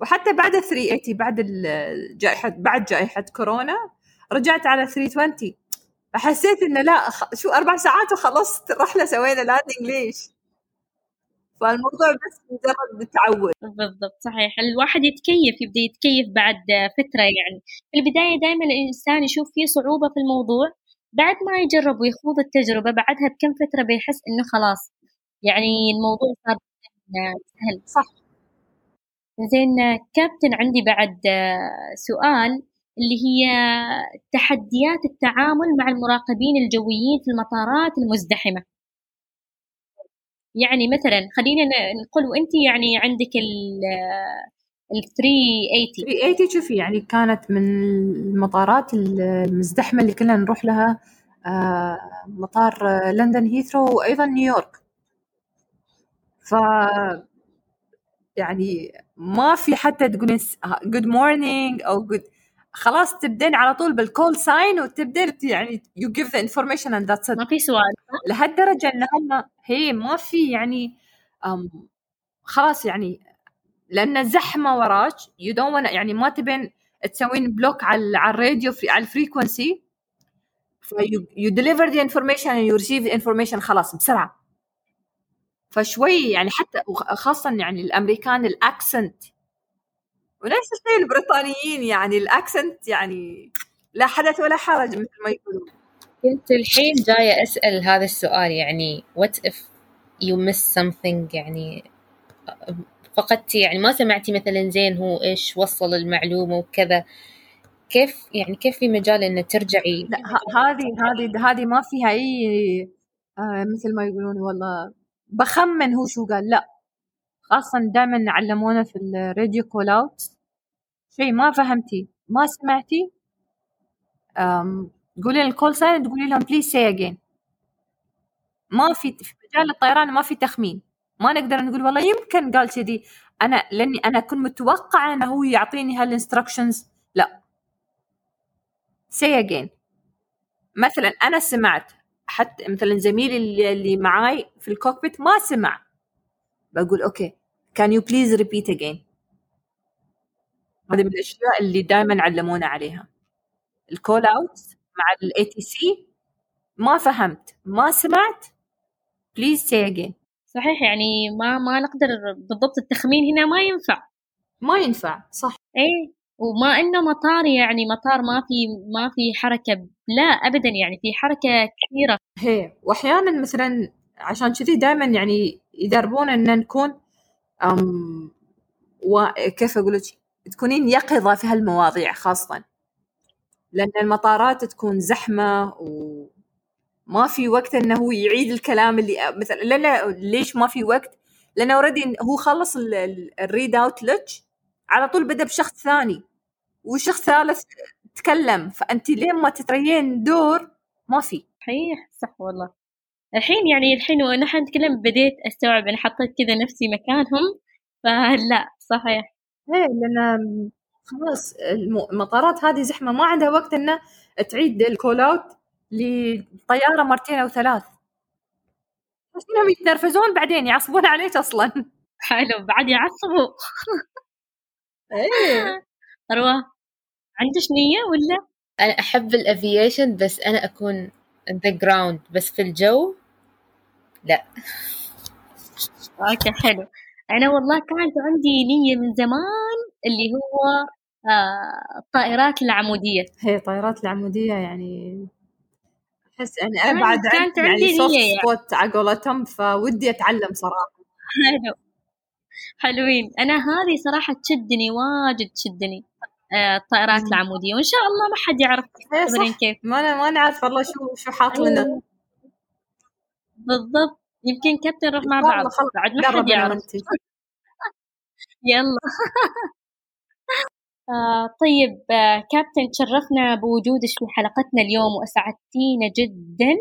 وحتى بعد 380 بعد الجائحه بعد جائحة كورونا رجعت على 320 فحسيت إنه لا شو أربع ساعات وخلصت الرحله سوينا لاندنج ليش؟ فالموضوع بس مجرد تعود بالضبط صحيح. الواحد يتكيف يبدأ يتكيف بعد فترة يعني. في البداية دائما الإنسان يشوف فيه صعوبة في الموضوع. بعد ما يجرب ويخوض التجربة بعدها بكم فترة بيحس إنه خلاص يعني الموضوع صار سهل. صح. زين كابتن عندي بعد سؤال اللي هي تحديات التعامل مع المراقبين الجويين في المطارات المزدحمة. يعني مثلا خلينا نقول وأنت يعني عندك ال ال 380 380 شوفي يعني كانت من المطارات المزدحمة اللي كنا نروح لها آه، مطار لندن هيثرو وأيضا نيويورك. ف يعني ما في حتى تقولين good morning أو good خلاص تبدين على طول بال call sign وتبدين يعني you give the information and that's ما في سؤال لهالدرجة إن هم هي ما في يعني أم خلاص يعني لأن زحمة وراك you don't يعني ما تبين تسوين block على على الراديو في على ال frequency you deliver the information you receive the information خلاص بسرعة. فشوي يعني حتى خاصه يعني الأمريكان ال accent. ونفس الشيء البريطانيين يعني ال accent يعني لا حدث ولا حرج مثل ما يقولون. كنت الحين جاية أسأل هذا السؤال يعني what if you miss something يعني فقدتي يعني ما سمعتي مثلا زين هو إيش وصل المعلومة وكذا. كيف يعني كيف في مجال إن ترجعي؟ لا هذه هذه هذه ما فيها أي آه مثل ما يقولون والله بخمن هو شو قال لا. خاصة دائما علمونا في ال radio call out شيء ما فهمتي ما سمعتي؟ قولي ال call sign تقولي لهم please say again ما في في مجال الطيران ما في تخمين. ما نقدر نقول والله يمكن قال كذي. أنا لأني أنا كنت متوقعة إنه هو يعطيني هال instructions لا. say again مثلا أنا سمعت حتى مثلا زميلي اللي, اللي معاي في ال cockpit ما سمع. بقول okay can you please repeat again هذه من الأشياء اللي دائما علمونا عليها. ال call out مع ال ATC ما فهمت ما سمعت please say again صحيح يعني ما ما نقدر بالضبط التخمين هنا ما ينفع. ما ينفع صح. إيه. وما إنه مطار يعني مطار ما في ما في حركة لا ابدا يعني في حركة كثيرة. هي واحيانا مثلا عشان كذي دائما يعني يدربون إن نكون أم وكيف أقول لك؟ تكونين يقظة في هالمواضيع خاصة. لأن المطارات تكون زحمة وما في وقت إنه هو يعيد الكلام اللي مثلا لأن ليش ما في وقت؟ لأنه already هو خلص ال read out لك على طول بدا بشخص ثاني وشخص ثالث تكلم فانت لين ما تتريين دور ما في. صحيح صح والله. الحين يعني الحين ونحن نتكلم بديت أستوعب أنا حطيت كذا نفسي مكانهم فلا صحيح. إيه لأن خلاص المطارات هذه زحمة ما عندها وقت إنه تعيد ال call out لطيارة مرتين أو ثلاث. بس إنهم يتنرفزون بعدين يعصبون عليك أصلا. حلو بعد يعصبوا. إيه. اروى عندك نية ولا؟ أنا أحب ال aviation بس أنا أكون the ground بس في الجو لا. okay حلو. أنا والله كانت عندي نية من زمان اللي هو آه الطائرات العمودية. هي طائرات العمودية يعني أحس يعني أنا كانت- بعد كانت عندي عندي يعني soft نية يعني. spot على قولتهم فودي أتعلم صراحة. حلو. حلوين. أنا هذه صراحة تشدني واجد تشدني آه الطائرات. العمودية. وإن شاء الله ما حد يعرف تدرين صح. كيف. ما ما نعرف والله شو شو حاط لنا. بالضبط. يمكن كابتن نروح مع بعض. بعد ما حد يعرف. يلا. آه طيب آه كابتن تشرفنا بوجودك في حلقتنا اليوم وأسعدتينا جدا.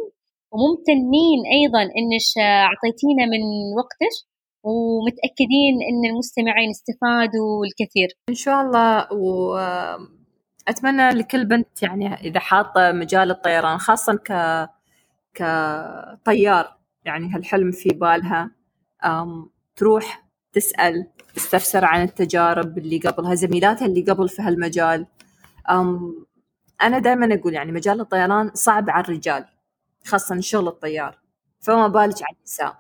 وممتنين أيضا إنش آه، أعطيتينا من وقتك. ومتأكدين إن المستمعين استفادوا الكثير. إن شاء الله وأتمنى لكل بنت يعني إذا حاطة مجال الطيران خاصة ك كطيار يعني هالحلم في بالها أم، تروح تسأل تستفسر عن التجارب اللي قبلها زميلاتها اللي قبل في هالمجال. أم، أنا دائما أقول يعني مجال الطيران صعب على الرجال خاصة شغل الطيار فما بالك على النساء.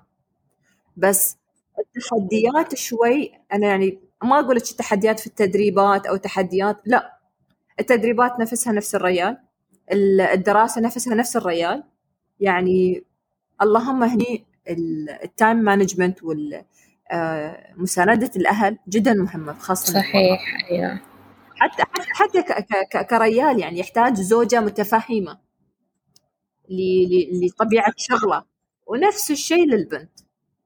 بس التحديات شوي أنا يعني ما أقول لك تحديات في التدريبات أو تحديات لا التدريبات نفسها نفس الريال ال- الدراسة نفسها نفس الريال يعني اللهم هني ال- ال time management ومساندة الأهل جدا مهمة خاصة صحيح أيوة. حتى حتى حتى كريال يعني يحتاج زوجة متفهمة لطبيعة شغلة ونفس الشيء للبنت.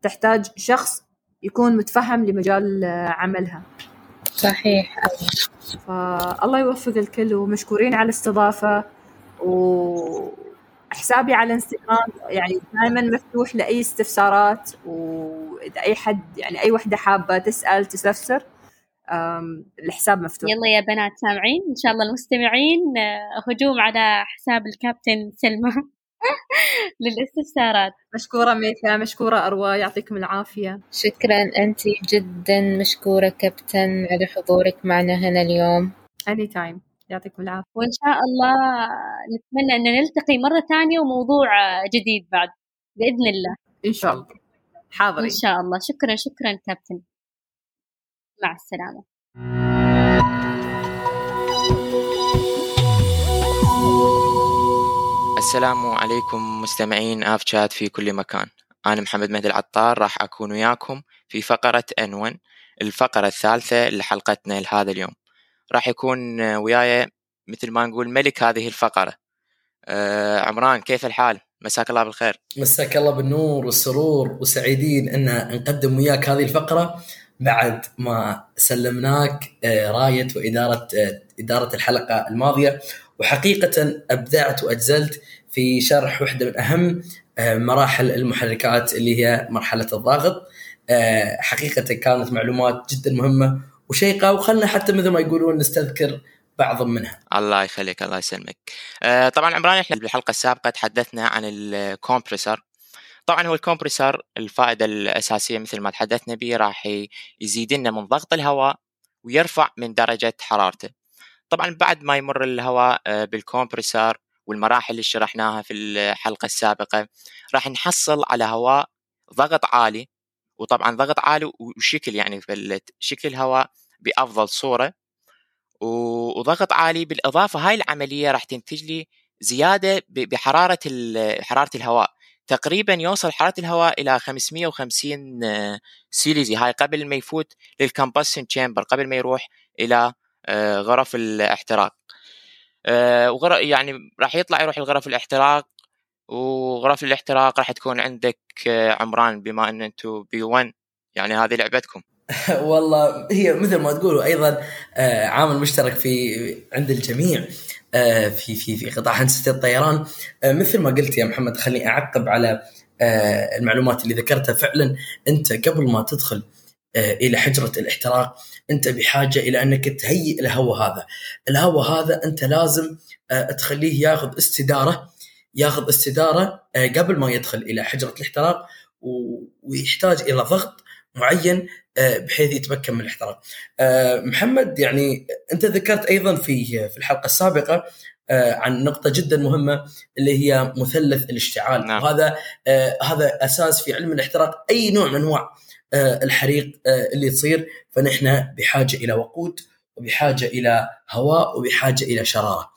تحتاج شخص يكون متفهم لمجال آه، عملها. صحيح. فالله يوفق الكل ومشكورين على الاستضافة وحسابي على انستغرام يعني دائما مفتوح لأي استفسارات وإذا أي حد يعني أي وحدة حابة تسأل تستفسر الحساب مفتوح. يلا يا بنات سامعين إن شاء الله المستمعين آه، هجوم على حساب الكابتن سلمى. للاستفسارات. مشكورة ميثا مشكورة أروى يعطيكم العافية. شكرا أنت جدا مشكورة كابتن على حضورك معنا هنا اليوم. اني تايم يعطيكم العافية. وإن شاء الله نتمنى أن نلتقي مرة ثانية وموضوع جديد بعد بإذن الله. إن شاء الله. حاضرين. إن شاء الله. شكرا شكرا كابتن. مع السلامة. السلام عليكم مستمعين آف شات في كل مكان. أنا محمد مهدي العطار راح أكون وياكم في فقرة أنون الفقرة الثالثة لحلقتنا لهذا اليوم. راح يكون وياي مثل ما نقول ملك هذه الفقرة. آه عمران كيف الحال؟ مساك الله بالخير. مساك الله بالنور والسرور وسعيدين أن نقدم وياك هذه الفقرة بعد ما سلمناك آه، راية وإدارة آه، إدارة الحلقة الماضية. وحقيقة أبدعت وأجزلت في شرح واحدة من أهم آه، مراحل المحركات اللي هي مرحلة الضاغط. آه، حقيقة كانت معلومات جدا مهمة وشيقة وخلنا حتى مثل ما يقولون نستذكر بعض منها. الله يخليك الله يسلمك. آه طبعا عمران إحنا بالحلقة السابقة تحدثنا عن ال compressor. طبعا هو ال compressor الفائدة الأساسية مثل ما تحدثنا به راح يزيد لنا من ضغط الهواء ويرفع من درجة حرارته. طبعا بعد ما يمر الهواء بال compressor والمراحل اللي شرحناها في الحلقة السابقة راح نحصل على هواء ضغط عالي وطبعا ضغط عالي وشكل يعني شكل الهواء بأفضل صورة و- وضغط عالي بالإضافة هاي العملية راح تنتج لي زيادة ب- بحرارة ال- حرارة الهواء. تقريبا يوصل حرارة الهواء إلى 550 آه، سيليزية. هاي قبل ما يفوت للكمبشن تشامبر قبل ما يروح إلى آه، غرف الاحتراق. وغر يعني راح يطلع يروح لغرف الاحتراق وغرف الاحتراق راح تكون عندك آه، عمران بما أن أنتم بي 1 يعني هذه لعبتكم. والله هي مثل ما تقولوا أيضا آه، عامل مشترك في عند الجميع آه، في في في قطاع هندسة الطيران. آه، مثل ما قلت يا محمد خليني أعقب على آه، المعلومات اللي ذكرتها. فعلا أنت قبل ما تدخل آه، إلى حجرة الاحتراق أنت بحاجة إلى أنك تهيئ الهواء هذا الهواء هذا أنت لازم آه، تخليه ياخذ استدارة ياخذ استدارة آه، قبل ما يدخل إلى حجرة الاحتراق ويحتاج إلى ضغط معين آه، بحيث يتمكن من الاحتراق. محمد يعني أنت ذكرت أيضا في في الحلقة السابقة عن نقطة جدا مهمة اللي هي مثلث الاشتعال نعم. وهذا هذا أساس في علم الاحتراق أي نوع من أنواع آه، الحريق آه، اللي تصير فنحن بحاجة إلى وقود وبحاجة إلى هواء وبحاجة إلى شرارة.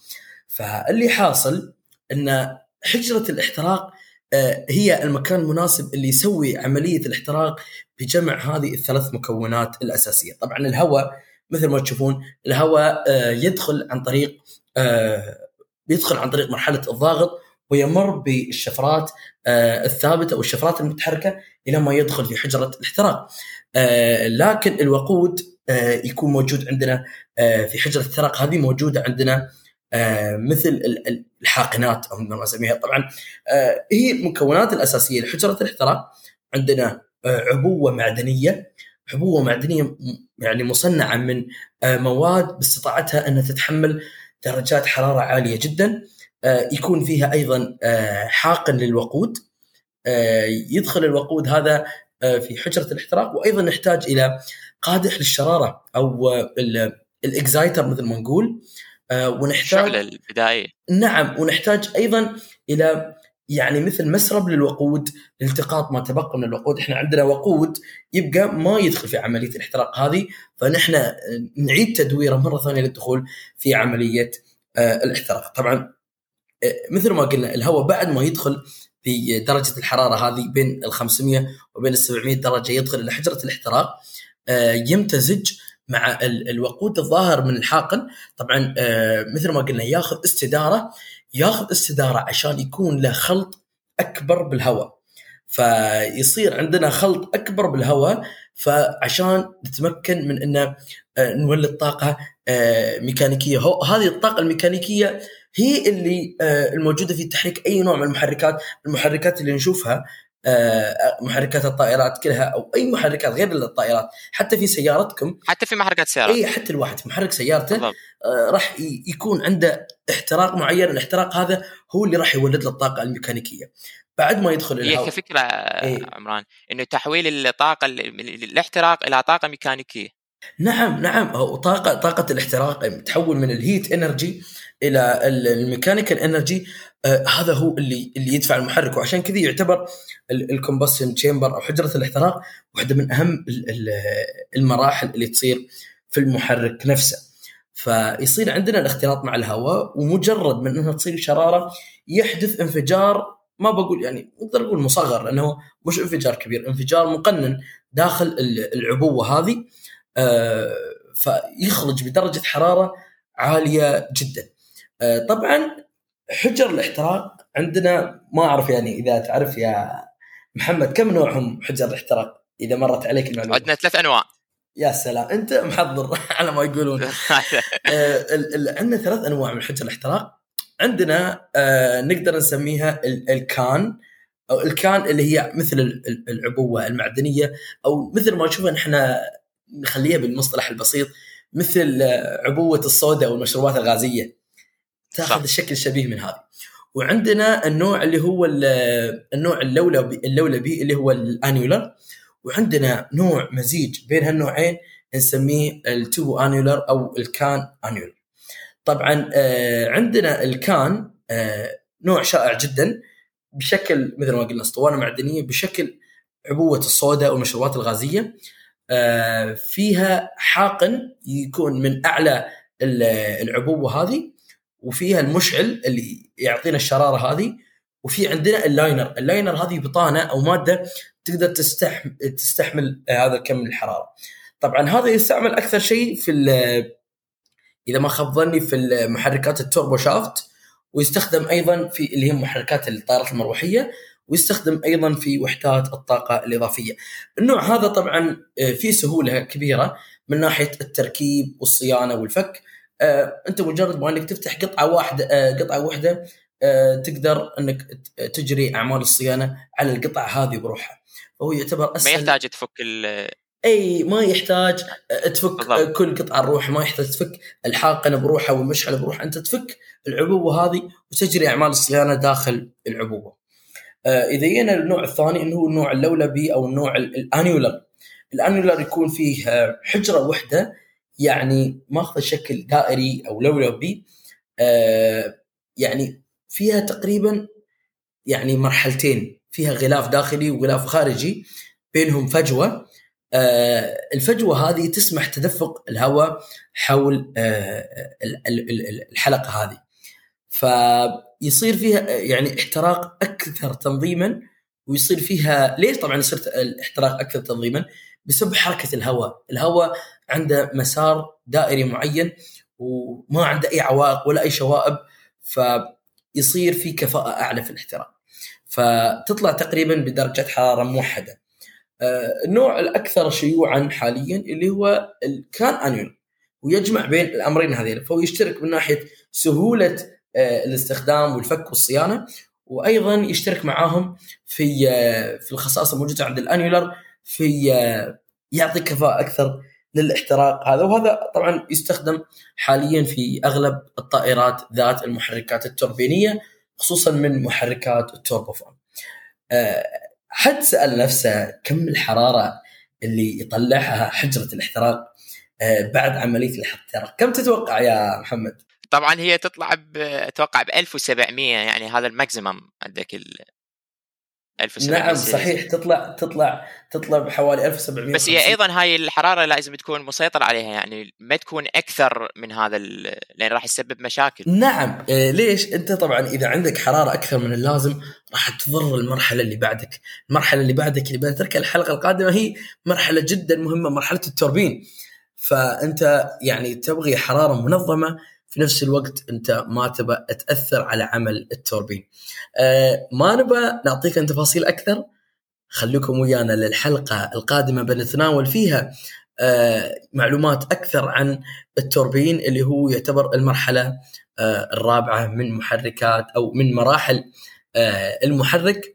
فاللي حاصل أن حجرة الاحتراق آه، هي المكان المناسب اللي يسوي عملية الاحتراق بجمع هذه الثلاث مكونات الأساسية، طبعا الهواء مثل ما تشوفون الهواء آه، يدخل عن طريق آه، يدخل عن طريق مرحلة الضاغط ويمر بالشفرات آه، الثابتة أو الشفرات المتحركة إلى ما يدخل في حجرة الاحتراق. آه، لكن الوقود آه، يكون موجود عندنا في حجرة الاحتراق. هذه موجودة عندنا مثل ال- ال- الحاقنات أو ما اسميها طبعا. هي المكونات الأساسية لحجرة الاحتراق. عندنا عبوة معدنية. عبوة معدنية يعني مصنعة من مواد باستطاعتها أنها تتحمل درجات حرارة عالية جدا. يكون فيها أيضا آه، حاقن للوقود. آه، يدخل الوقود هذا آه، في حجرة الاحتراق وأيضا نحتاج إلى قادح للشرارة أو آه، ال- الإكزايتر مثل ما نقول. آه، ونحتاج الشعلة البدائية. نعم ونحتاج أيضا إلى يعني مثل مسرب للوقود لالتقاط ما تبقى من الوقود. إحنا عندنا وقود يبقى ما يدخل في عملية الاحتراق هذه فنحن نعيد تدويره مرة ثانية للدخول في عملية آه، الاحتراق. طبعا آه، مثل ما قلنا الهواء بعد ما يدخل في درجة الحرارة هذه بين ال 500 وبين ال 700 درجة يدخل إلى حجرة الاحتراق آه، يمتزج مع ال- الوقود الظاهر من الحاقن. طبعا آه، مثل ما قلنا ياخذ استدارة ياخذ استدارة عشان يكون له خلط أكبر بالهواء. فيصير عندنا خلط أكبر بالهواء فعشان نتمكن من ان آه، نولد طاقة ميكانيكية. هذه الطاقة الميكانيكية هي اللي آه، الموجودة في تحريك أي نوع من المحركات المحركات اللي نشوفها آه، محركات الطائرات كلها أو أي محركات غير الطائرات حتى في سيارتكم. حتى في محركات سيارات. اي حتى الواحد في محرك سيارته بالضبط. آه، راح يكون عنده احتراق معين الاحتراق هذا هو اللي راح يولد له الطاقة الميكانيكية. بعد ما يدخل هي الهواء. كفكرة إيه. عمران إنه تحويل الطاقة الاحتراق إلى طاقة ميكانيكية. نعم نعم. طاقة طاقة الاحتراق تحول من ال heat energy إلى ال- ال mechanical energy آه هذا هو اللي اللي يدفع المحرك وعشان كذا يعتبر ال combustion chamber أو حجرة الاحتراق واحدة من أهم ال- ال- المراحل اللي تصير في المحرك نفسه فيصير عندنا الاختلاط مع الهواء ومجرد من إنها تصير شرارة يحدث انفجار ما بقول يعني نقدر نقول مصغر لأنه مش انفجار كبير انفجار مقنن داخل ال- العبوة هذه آه، فيخرج بدرجة حرارة عالية جدا. آه، طبعا حجر الاحتراق عندنا ما أعرف يعني إذا تعرف يا محمد كم نوعهم حجر الاحتراق إذا مرت عليك المعلومة. عندنا ثلاث أنواع يا سلام أنت محضر على ما يقولون. آه، عندنا ثلاث أنواع من حجر الاحتراق عندنا آه، نقدر نسميها ال- الكان أو الكان اللي هي مثل ال- ال- العبوة المعدنية أو مثل ما نشوفها نحن نخليها بالمصطلح البسيط مثل عبوة الصودا أو المشروبات الغازية تاخذ صح. الشكل الشبيه من هذه. وعندنا النوع اللي هو ال- النوع اللولبي اللولبي اللي هو ال annular وعندنا نوع مزيج بين هالنوعين نسميه ال tubo annular أو ال can annular طبعا آه، عندنا ال can آه، نوع شائع جدا بشكل مثل ما قلنا اسطوانة معدنية بشكل عبوة الصودا والمشروبات الغازية. آه، فيها حاقن يكون من أعلى ال- العبوة هذه. وفيها المشعل اللي يعطينا الشرارة هذه وفي عندنا ال liner ال liner هذه بطانة أو مادة تقدر تستحمل تستحمل هذا الكم من الحرارة طبعا هذا يستعمل أكثر شيء في إذا ما خاب ظني في المحركات ال turbo shaft ويستخدم أيضا في اللي هي محركات الطائرات المروحية ويستخدم أيضا في وحدات الطاقة الإضافية. النوع هذا طبعا آه، فيه سهولة كبيرة من ناحية التركيب والصيانة والفك. آه، انت مجرد ما انك تفتح قطعة واحدة آه، قطعة واحدة آه، تقدر انك تجري أعمال الصيانة على القطعة هذه بروحها. فهو يعتبر ما أسهل يحتاج تفك ال- إي ما يحتاج تفك بالضبط. كل قطعة بروحها ما يحتاج تفك الحاقنة بروحها والمشعل بروحها انت تفك العبوه هذه وتجري أعمال الصيانة داخل العبوه. إذا جينا للنوع الثاني اللي هو النوع اللولبي أو النوع ال- الأنيولر. الأنيولر يكون فيه حجرة واحدة يعني ماخذة شكل دائري أو لولبي آه، يعني فيها تقريبا يعني مرحلتين. فيها غلاف داخلي وغلاف خارجي بينهم فجوة. آه الفجوة هذه تسمح تدفق الهواء حول آه الحلقة هذه. فيصير فيها يعني احتراق أكثر تنظيما ويصير فيها ليش طبعا يصير الاحتراق أكثر تنظيما؟ بسبب حركة الهواء. الهواء عنده مسار دائري معين وما عنده أي عوائق ولا أي شوائب فيصير في كفاءة أعلى في الاحتراق. فتطلع تقريبا بدرجة حرارة موحدة. آه، النوع الأكثر شيوعا حاليا اللي هو الكان أنيون ويجمع بين الأمرين هذين فهو يشترك من ناحية سهولة آه، الاستخدام والفك والصيانة وأيضا يشترك معاهم في آه، في الخصائص الموجودة عند الأنيولر في يعطي كفاءة أكثر للاحتراق هذا وهذا طبعا يستخدم حاليا في أغلب الطائرات ذات المحركات التوربينية خصوصا من محركات التوربوفان. حد سال نفسه كم الحرارة اللي يطلعها حجرة الاحتراق بعد عملية الاحتراق، كم تتوقع يا محمد؟ طبعا هي تطلع أتوقع ب 1700 يعني هذا الماكسيمم عندك 1700 نعم صحيح. تطلع تطلع تطلع بحوالي 1700 بس هي أيضا هاي الحرارة لازم تكون مسيطر عليها يعني ما تكون أكثر من هذا لأن راح يسبب مشاكل. نعم. إيه ليش؟ أنت طبعا إذا عندك حرارة أكثر من اللازم راح تضر المرحلة اللي بعدك. المرحلة اللي بعدك اللي بنتركها الحلقة القادمة هي مرحلة جدا مهمة مرحلة التوربين. فأنت يعني تبغي حرارة منظمة في نفس الوقت أنت ما تبى تأثر على عمل التوربين. آه ما نبى نعطيك تفاصيل أكثر؟ خليكم ويانا للحلقة القادمة بنتناول فيها آه معلومات أكثر عن التوربين اللي هو يعتبر المرحلة آه الرابعة من محركات أو من مراحل آه المحرك.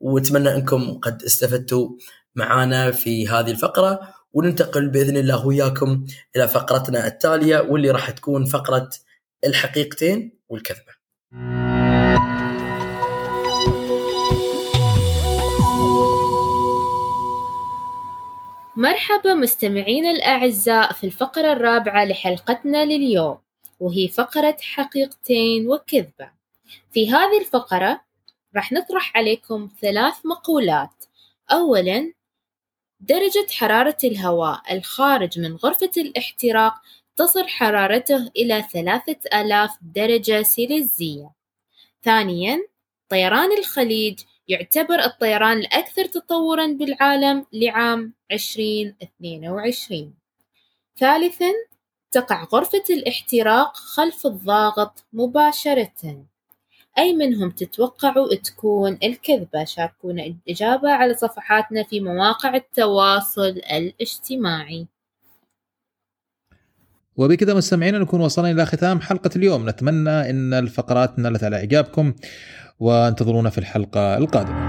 وأتمنى أنكم قد استفدتوا معنا في هذه الفقرة. وننتقل بإذن الله وياكم إلى فقرتنا التالية واللي راح تكون فقرة الحقيقتين والكذبة. مرحبا مستمعينا الأعزاء في الفقرة الرابعة لحلقتنا لليوم وهي فقرة حقيقتين وكذبة في هذه الفقرة راح نطرح عليكم ثلاث مقولات أولا درجة حرارة الهواء الخارج من غرفة الاحتراق تصل حرارته إلى ثلاثة آلاف درجة سيليزية. ثانياً، طيران الخليج يعتبر الطيران الأكثر تطوراً بالعالم لعام 2022. ثالثاً، تقع غرفة الاحتراق خلف الضاغط مباشرةً. أي منهم تتوقعوا تكون الكذبة؟ شاركونا الإجابة على صفحاتنا في مواقع التواصل الاجتماعي. وبكذا مستمعينا نكون وصلنا إلى ختام حلقة اليوم نتمنى إن الفقرات نالت على إعجابكم وانتظرونا في الحلقة القادمة